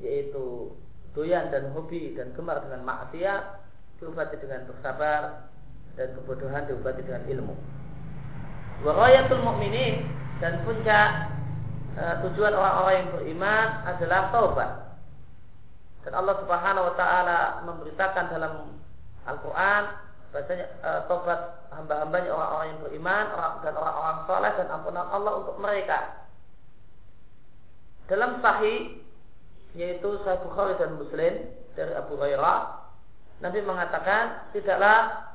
yaitu doyan dan hobi dan gemar dengan maksiat diobati dengan bersabar dan kebodohan diobati dengan ilmu. Warayatul mukminin dan puncak Eh, tujuan orang-orang yang beriman adalah taubat. Dan Allah Subhanahu wa taala memberitakan dalam Al-Qur'an bahasanya e, taubat hamba-hambanya orang-orang yang beriman orang, dan orang-orang saleh dan ampunan Allah untuk mereka. Dalam sahih yaitu Sahih Bukhari dan Muslim dari Abu Hurairah Nabi mengatakan tidaklah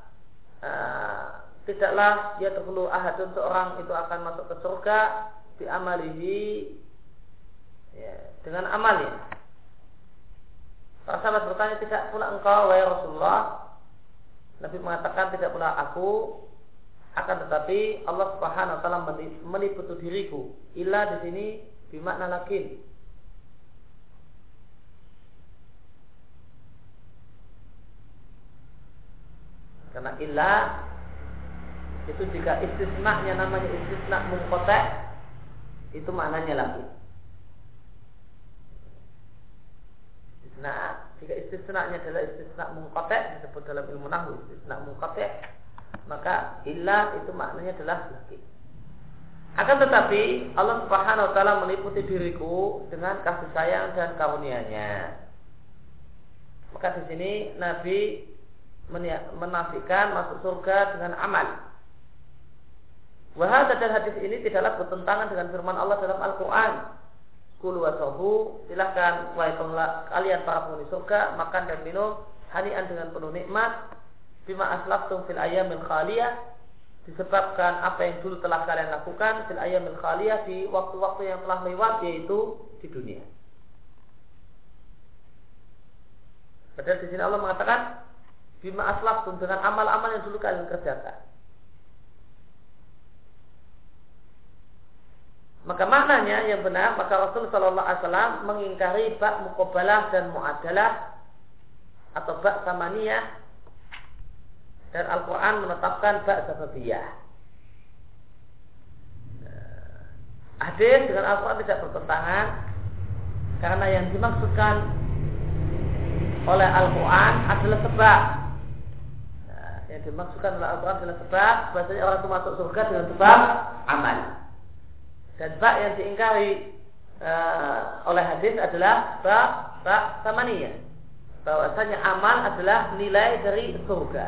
uh, tidaklah dia terlalu ahadun seorang itu akan masuk ke surga bi amalihi ya, dengan amalnya. Para sahabat bertanya tidak pula engkau wahai Rasulullah. Nabi mengatakan tidak pula aku akan tetapi Allah Subhanahu wa taala meliputi diriku. Illa di sini bermakna lakin. Karena illa itu jika istisna namanya istisna mungkotek itu maknanya lagi. Nah, jika istisnanya adalah istisna mungkotek disebut dalam ilmu nahu istisna mungkotek maka illa itu maknanya adalah laki. Akan tetapi Allah Subhanahu wa taala meliputi diriku dengan kasih sayang dan karunia-Nya. Maka di sini Nabi menafikan masuk surga dengan amal. Wahada dan hadis ini tidaklah bertentangan dengan firman Allah dalam Al-Quran. Kulu wasohu, silahkan wahai kalian para penghuni surga makan dan minum hanian dengan penuh nikmat. Bima aslaftum fil ayamil khaliyah disebabkan apa yang dulu telah kalian lakukan fil ayamil khaliyah di waktu-waktu yang telah lewat yaitu di dunia. Padahal di sini Allah mengatakan bima aslaftum dengan amal-amal yang dulu kalian kerjakan. Maka maknanya yang benar, maka Rasul Shallallahu Alaihi Wasallam mengingkari bak mukobalah dan muadalah atau bak samaniyah dan Al-Quran menetapkan bak sababiyah. Nah, hadis dengan Al-Quran tidak bertentangan karena yang dimaksudkan oleh Al-Quran adalah sebab. Nah, yang dimaksudkan oleh Al-Quran adalah sebab. Bahasanya orang itu masuk surga dengan sebab amal. Dan bak yang diingkari uh, oleh hadis adalah bak bak samania. Bahwasanya amal adalah nilai dari surga.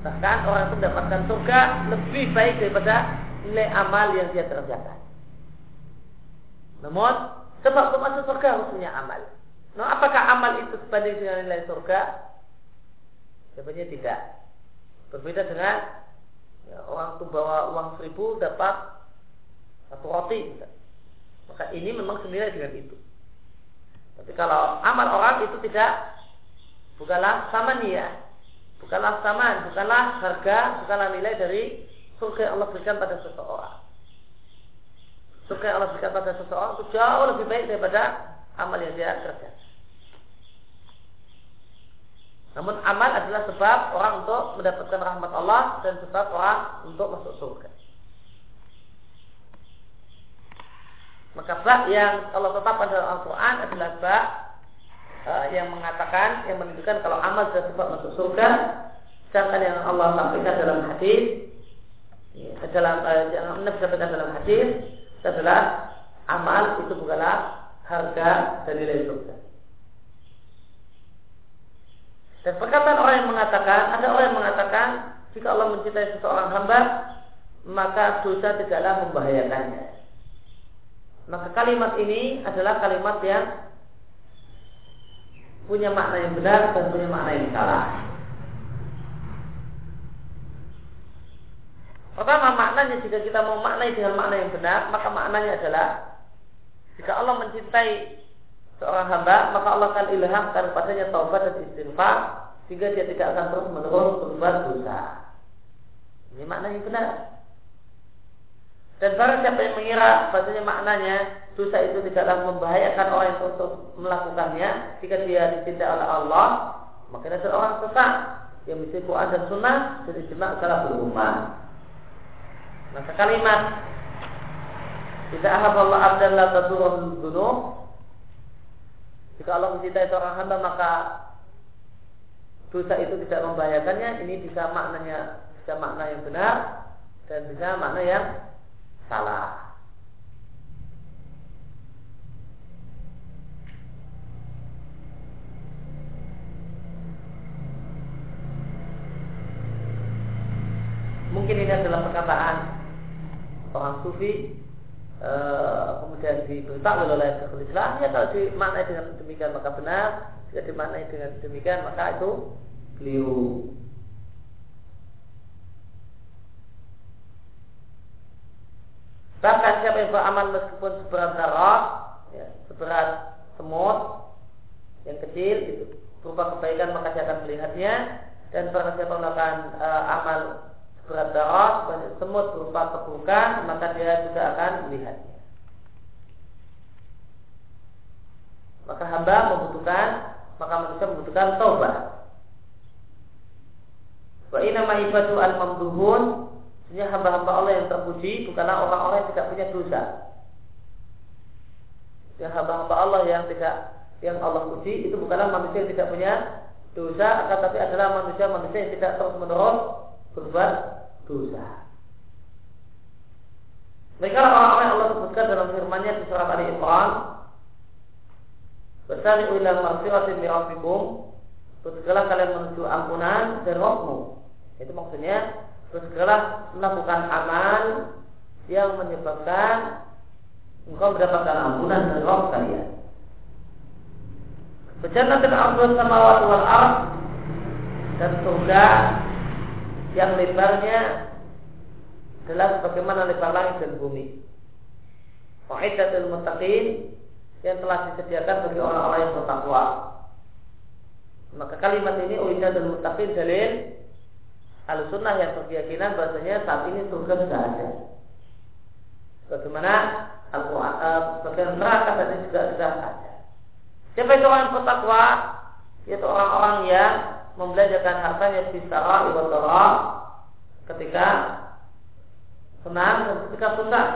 Bahkan orang itu mendapatkan surga lebih baik daripada nilai amal yang dia kerjakan. Namun sebab untuk masuk surga harus punya amal. Nah, apakah amal itu sebanding dengan nilai surga? Jawabannya tidak. Berbeda dengan ya, orang itu bawa uang seribu dapat satu roti. Maka ini memang senilai dengan itu. Tapi kalau amal orang itu tidak bukanlah sama nia bukanlah saman bukanlah harga bukanlah nilai dari surga yang Allah berikan pada seseorang. Surga yang Allah berikan pada seseorang itu jauh lebih baik daripada amal yang dia kerjakan. Namun amal adalah sebab orang untuk mendapatkan rahmat Allah dan sebab orang untuk masuk surga. Maka bak yang Allah tetapkan dalam Al-Quran adalah bak uh, yang mengatakan, yang menunjukkan kalau amal sudah sebab masuk surga. Sedangkan yang Allah sampaikan dalam hadis, ya, dalam uh, yang dalam hadis adalah amal itu bukanlah harga dan nilai surga. Dan perkataan orang yang mengatakan, ada orang yang mengatakan, jika Allah mencintai seseorang hamba, maka dosa tidaklah membahayakannya. Maka kalimat ini adalah kalimat yang punya makna yang benar dan punya makna yang salah. Pertama maknanya jika kita mau maknai dengan makna yang benar, maka maknanya adalah jika Allah mencintai seorang hamba, maka Allah akan ilhamkan padanya taubat dan istighfar sehingga dia tidak akan terus menerus berbuat dosa. Ini makna yang benar. Dan barang siapa yang mengira bahasanya maknanya dosa itu tidaklah membahayakan orang yang terus melakukannya. Jika dia dicintai oleh Allah, maka ada orang sesat. Yang mesti Quran dan Sunnah jadi jemaah salah berumat. Maka kalimat tidak Allah abdan la tadurul gunung jika Allah mencintai seorang hamba maka dosa itu tidak membahayakannya. Ini bisa maknanya bisa makna yang benar dan bisa makna yang salah. Mungkin ini adalah perkataan orang sufi e, kemudian diberitahu oleh Syekhul Islam. Ya kalau dimaknai dengan demikian maka benar. Jika dimaknai dengan demikian maka itu keliru Bahkan siapa yang beramal meskipun seberat darah, ya, seberat semut yang kecil itu berupa kebaikan maka dia akan melihatnya dan barang siapa melakukan uh, amal seberat darah semut berupa keburukan maka dia juga akan melihatnya. Maka hamba membutuhkan maka manusia membutuhkan taubat. Wa inna ma ibadu al-mamduhun Sesungguhnya hamba-hamba Allah yang terpuji bukanlah orang-orang yang tidak punya dosa. Ya hamba-hamba Allah yang tidak yang Allah puji itu bukanlah manusia yang tidak punya dosa, akan tapi adalah manusia-manusia yang tidak terus menerus berbuat dosa. Mereka orang-orang yang Allah sebutkan dalam firman-Nya di surat Ali Imran, Bersari ila maghfiratin min rabbikum kalian menuju ampunan dan rohmu Itu maksudnya Bersegeralah melakukan amal Yang menyebabkan Engkau mendapatkan ampunan dan roh kalian Berjannatin ardun sama wal ard Dan surga Yang lebarnya Adalah sebagaimana lebar langit dan bumi Wa'idatul mutaqin yang telah disediakan bagi orang-orang yang bertakwa. Maka kalimat ini uida dan mutaqin dalil al-sunnah yang berkeyakinan bahasanya saat ini surga sudah ada. Bagaimana Al-Quran, uh, neraka tadi juga sudah ada. Siapa itu orang yang bertakwa? Yaitu orang-orang yang membelajarkan hartanya secara ibadah ketika senang dan ketika susah.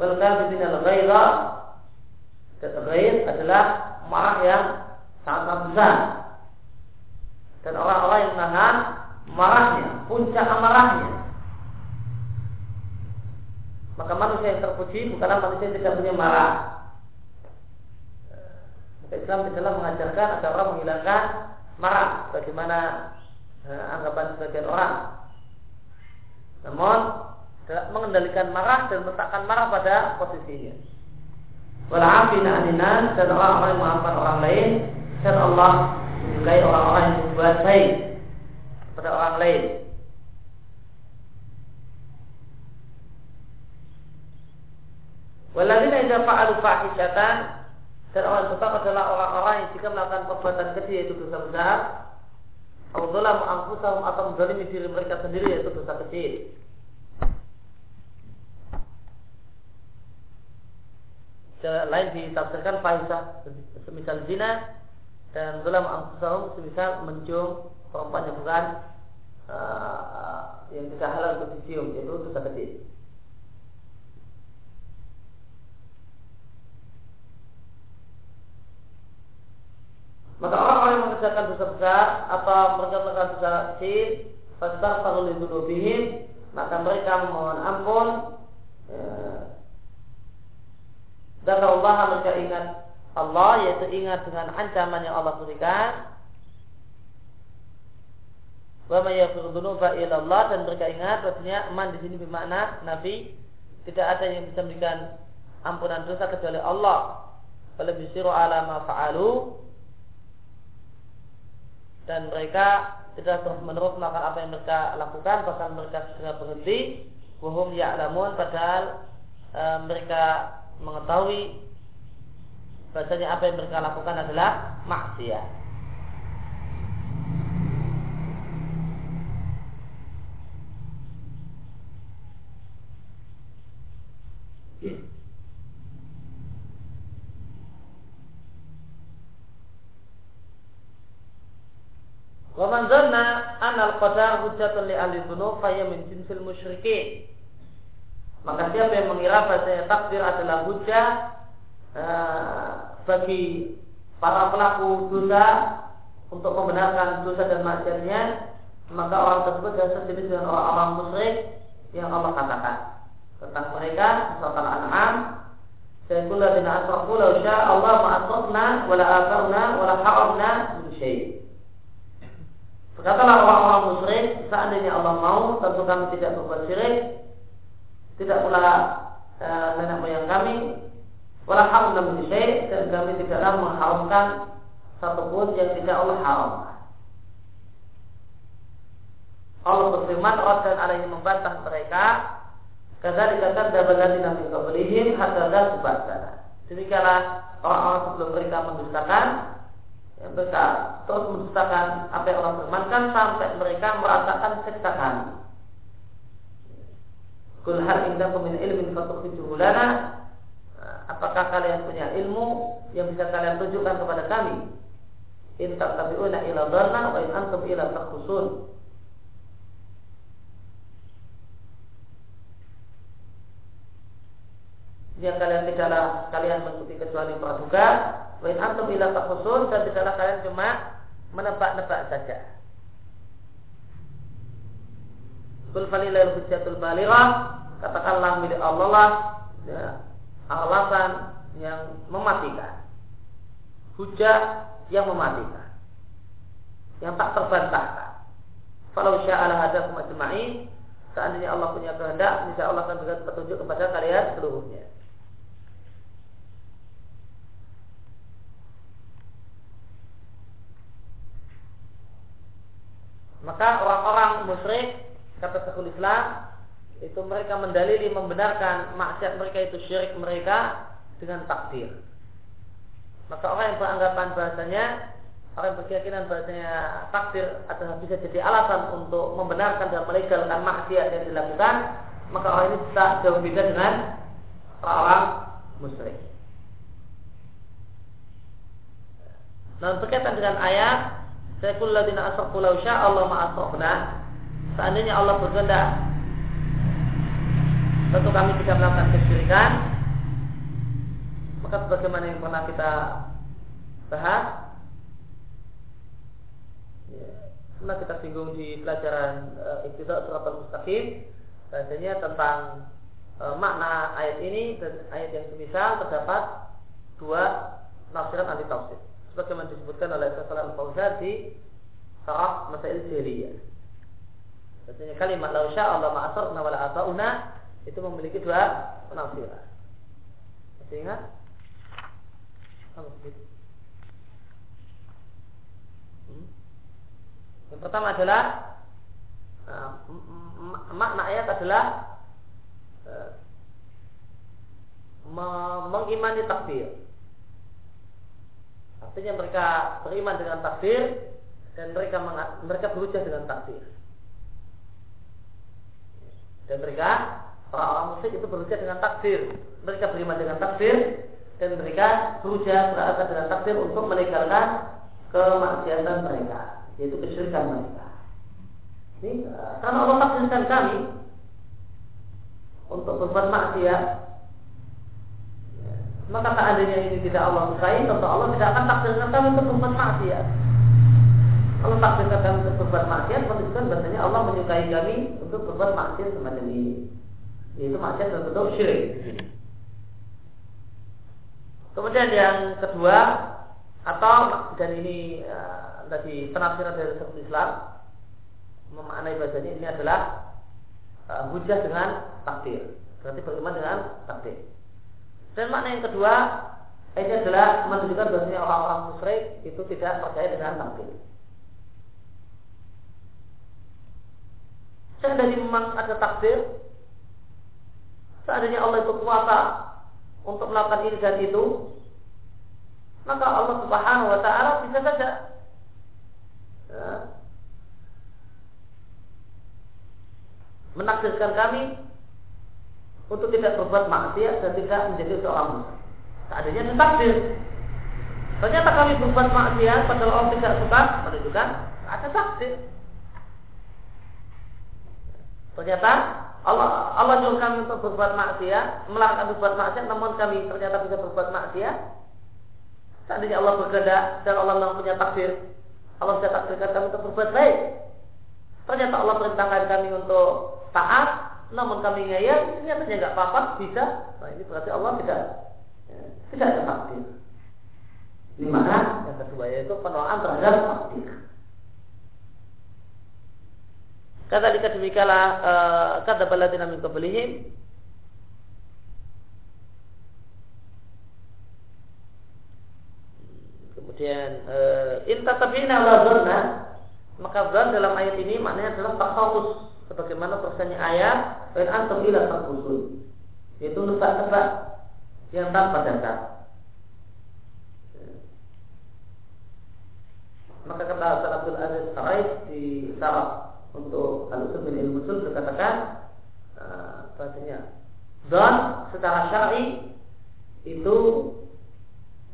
Bahkan di sini al-ghairah Ghair adalah marah yang sangat besar. Dan orang-orang yang menahan marahnya, puncak amarahnya. Maka manusia yang terpuji bukanlah manusia yang tidak punya marah. Maka Islam tidaklah mengajarkan agar orang menghilangkan marah. Bagaimana eh, anggapan sebagian orang. Namun mengendalikan marah dan meletakkan marah pada posisinya walafina aninas dan orang-orang yang memaafkan orang lain dan Allah menyukai orang-orang yang berbuat baik kepada orang lain. Waladina idza fa'alu fahishatan dan orang tetap adalah orang-orang yang jika melakukan perbuatan keji yaitu dosa besar Allah mengampusahum atau menzalimi diri mereka sendiri yaitu dosa kecil lain ditafsirkan fahisah semisal zina dan dalam angkusahum semisal mencium perempuan yang bukan uh, yang tidak halal untuk dicium yaitu dosa kecil. Maka orang-orang yang mengerjakan dosa besar atau melakukan dosa kecil, fastaghfiru li dzunubihim, maka mereka memohon ampun ya, dan Allah mereka ingat Allah yaitu ingat dengan ancaman yang Allah berikan. Wa may yaghfiru dzunuba Allah dan mereka ingat bahwasanya man di sini bermakna Nabi tidak ada yang bisa memberikan ampunan dosa kecuali Allah. Kalau bisiru ala ma fa'alu dan mereka tidak terus menerus melakukan apa yang mereka lakukan bahkan mereka segera berhenti wahum ya'lamun padahal e, mereka mengetahui bahasanya apa yang mereka lakukan adalah maksiat. Wa man zanna anal qadar hujjatun li ahli dzunub fa min jinsil musyrikin. Maka siapa yang mengira bahasanya takdir adalah hujah uh, bagi para pelaku dosa untuk membenarkan dosa dan maksiatnya, maka orang tersebut adalah sejenis dengan orang-orang musyrik yang Allah katakan tentang mereka surat Al-An'am dan kula dina asrafu law Allah ma'asrafna wala afarna wala haramna min syai' Berkatalah orang-orang musyrik, seandainya Allah mau, tentu kami tidak berbuat syirik, tidak pula e, nenek moyang kami wala haram syai dan kami tidaklah mengharamkan satupun yang tidak Allah haramkan. Allah berfirman dan alaihi membantah mereka kata dikatakan dabalati nabi qablihim hatta subhana. Demikianlah orang-orang sebelum mereka mendustakan mereka terus mendustakan apa yang Allah firmankan sampai mereka merasakan siksa kami. Kul hal indakum min ilmin fatukhrijuhu Apakah kalian punya ilmu yang bisa kalian tunjukkan kepada kami? In tattabi'una ila dhanna wa in antum ila takhusun. Yang kalian tidaklah kalian mengikuti kecuali praduga. Wain antum ila takusun dan tidaklah kalian cuma menebak-nebak saja. Kul falilal hujjatul balighah katakanlah milik Allah lah ya, alasan yang mematikan. Hujah yang mematikan. Yang tak terbantahkan. Kalau sya'ala hadakum ajma'in seandainya Allah punya kehendak insya Allah akan berikan petunjuk kepada kalian seluruhnya maka orang-orang musyrik kata Syekhul Islam itu mereka mendalili membenarkan maksiat mereka itu syirik mereka dengan takdir. Maka orang yang beranggapan bahasanya orang yang berkeyakinan bahasanya takdir adalah bisa jadi alasan untuk membenarkan dan melegalkan maksiat yang dilakukan, maka orang ini tak jauh beda dengan orang musyrik. Dan berkaitan dengan ayat saya ladina asrafu law Allah ma'asrafna Seandainya Allah berkehendak tentu kami tidak melakukan kesyirikan. Maka sebagaimana yang pernah kita bahas ya, pernah kita singgung di pelajaran uh, Iqtida Surat Al-Mustaqim bahasanya tentang uh, makna ayat ini dan ayat yang semisal terdapat dua nafsiran anti tafsir sebagaimana disebutkan oleh Syaikh Al-Fauzan di Sarah Masail Jahiliyah. Bahasanya kalimat la Allah ma'asarna wala ata'una itu memiliki dua penafsiran. Masih ingat? Hmm? Yang pertama adalah uh, makna ayat adalah uh, mengimani takdir. Artinya mereka beriman dengan takdir dan mereka mereka berujar dengan takdir. Dan mereka Orang-orang musyrik itu berujar dengan takdir. Mereka beriman dengan takdir dan mereka berujar berangkat dengan takdir untuk melegalkan kemaksiatan mereka, yaitu kesyirikan mereka. Ini eh, karena Allah takdirkan kami untuk berbuat maksiat, maka seandainya ini tidak Allah sukai, tentu Allah tidak akan takdirkan kami untuk berbuat maksiat. Allah takdirkan kami untuk berbuat maksiat, menunjukkan bahasanya Allah menyukai kami untuk berbuat maksiat semacam ini itu maksiat dalam bentuk syirik Kemudian yang kedua atau dan ini uh, tadi penafsiran dari Syekhul Islam memaknai bahasanya ini adalah uh, hujah dengan takdir. Berarti beriman dengan takdir. Dan makna yang kedua ini adalah menunjukkan bahasanya orang-orang musyrik itu tidak percaya dengan takdir. Seandainya memang ada takdir, Seandainya Allah itu kuasa untuk melakukan ini dan itu, maka Allah Subhanahu wa taala bisa saja ya, menakdirkan kami untuk tidak berbuat maksiat dan tidak menjadi seorang muslim. Seandainya itu takdir. Ternyata kami berbuat maksiat padahal Allah tidak suka menunjukkan ada takdir. Ternyata Allah Allah nyuruh kami untuk berbuat maksiat, melarang berbuat maksiat, namun kami ternyata bisa berbuat maksiat. Seandainya Allah berkehendak dan Allah memang punya takdir, Allah sudah takdirkan kami untuk berbuat baik. Ternyata Allah perintahkan kami untuk taat, namun kami ngeyel, ternyata nggak apa-apa, bisa. Nah ini berarti Allah tidak ya, tidak ada takdir. Di mana yang kedua yaitu penolakan terhadap takdir. Kata dika demikianlah uh, kata baladina min qablihim Kemudian uh, inta tabina dhanna maka dalam ayat ini maknanya adalah takhawus sebagaimana persennya ayat wa antum ila takusun yaitu nebak-nebak yang tanpa dasar. Maka kata Abdul Aziz Sa'id di Sarah untuk al-usul bin ilmu berkatakan bahasanya dan secara syar'i itu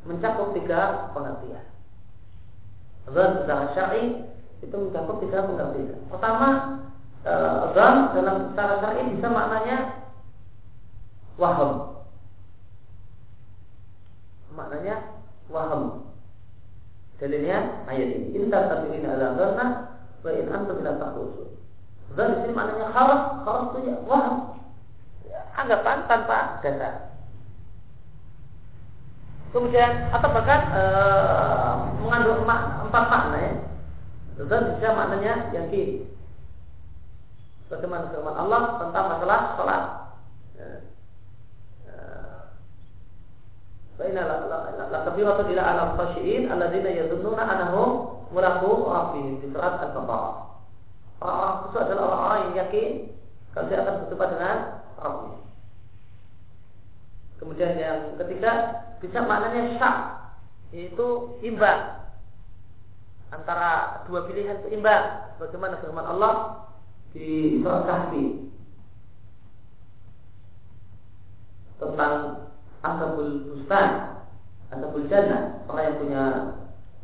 mencakup tiga pengertian. Dan secara syar'i itu mencakup tiga pengertian. Pertama, uh, dan dalam secara syar'i bisa maknanya waham. Maknanya waham. Dalilnya ayat ini. Inta ini ala dhanna wa in antum ila takhrusun. Dan di sini maknanya khalas, khalas itu ya waham. Anggapan tanpa dasar. Kemudian atau bahkan e, mengandung empat makna ya. Dan bisa maknanya yakin. Bagaimana firman Allah tentang masalah sholat. Ya. Baina la kabiratu ila alam khashiin alladzina yadhunnuna annahum mulaqu rabbihim di surat Al-Baqarah. Orang-orang itu adalah orang-orang yang yakin kalau dia akan berjumpa dengan Rabbnya. Kemudian yang ketiga bisa maknanya syak yaitu imbang antara dua pilihan itu imbang. Bagaimana firman Allah di surat Kahfi tentang asabul bustan, asabul jannah, orang yang punya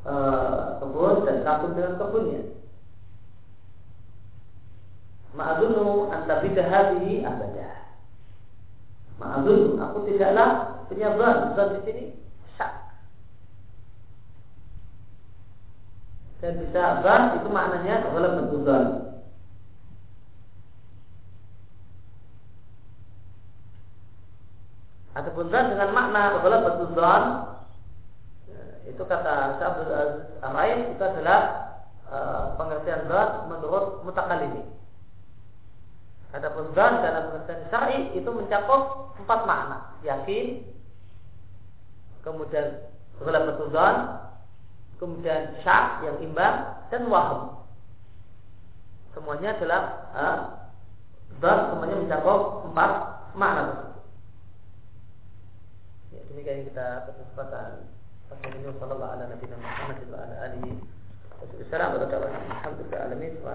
e, kebun dan kebun dengan kebunnya. Ma'adunu antabidah hadihi abadah. Ma'adun, aku tidaklah punya zon. Zon di sini syak. Dan bisa zon itu maknanya dalam bentuk zon. Adapun zon dengan makna dalam bentuk zon itu kata Syabdul Arain itu adalah uh, pengertian zon menurut mutakalimi. Adapun zon dalam pengertian syar'i itu mencakup empat makna. Yakin, kemudian dalam bentuk zon, kemudian syak yang imbang dan waham. Semuanya adalah uh, zon semuanya mencakup empat makna demikian kita kesempatan. Wassalamualaikum warahmatullahi wabarakatuh. Alhamdulillah alamin. Wa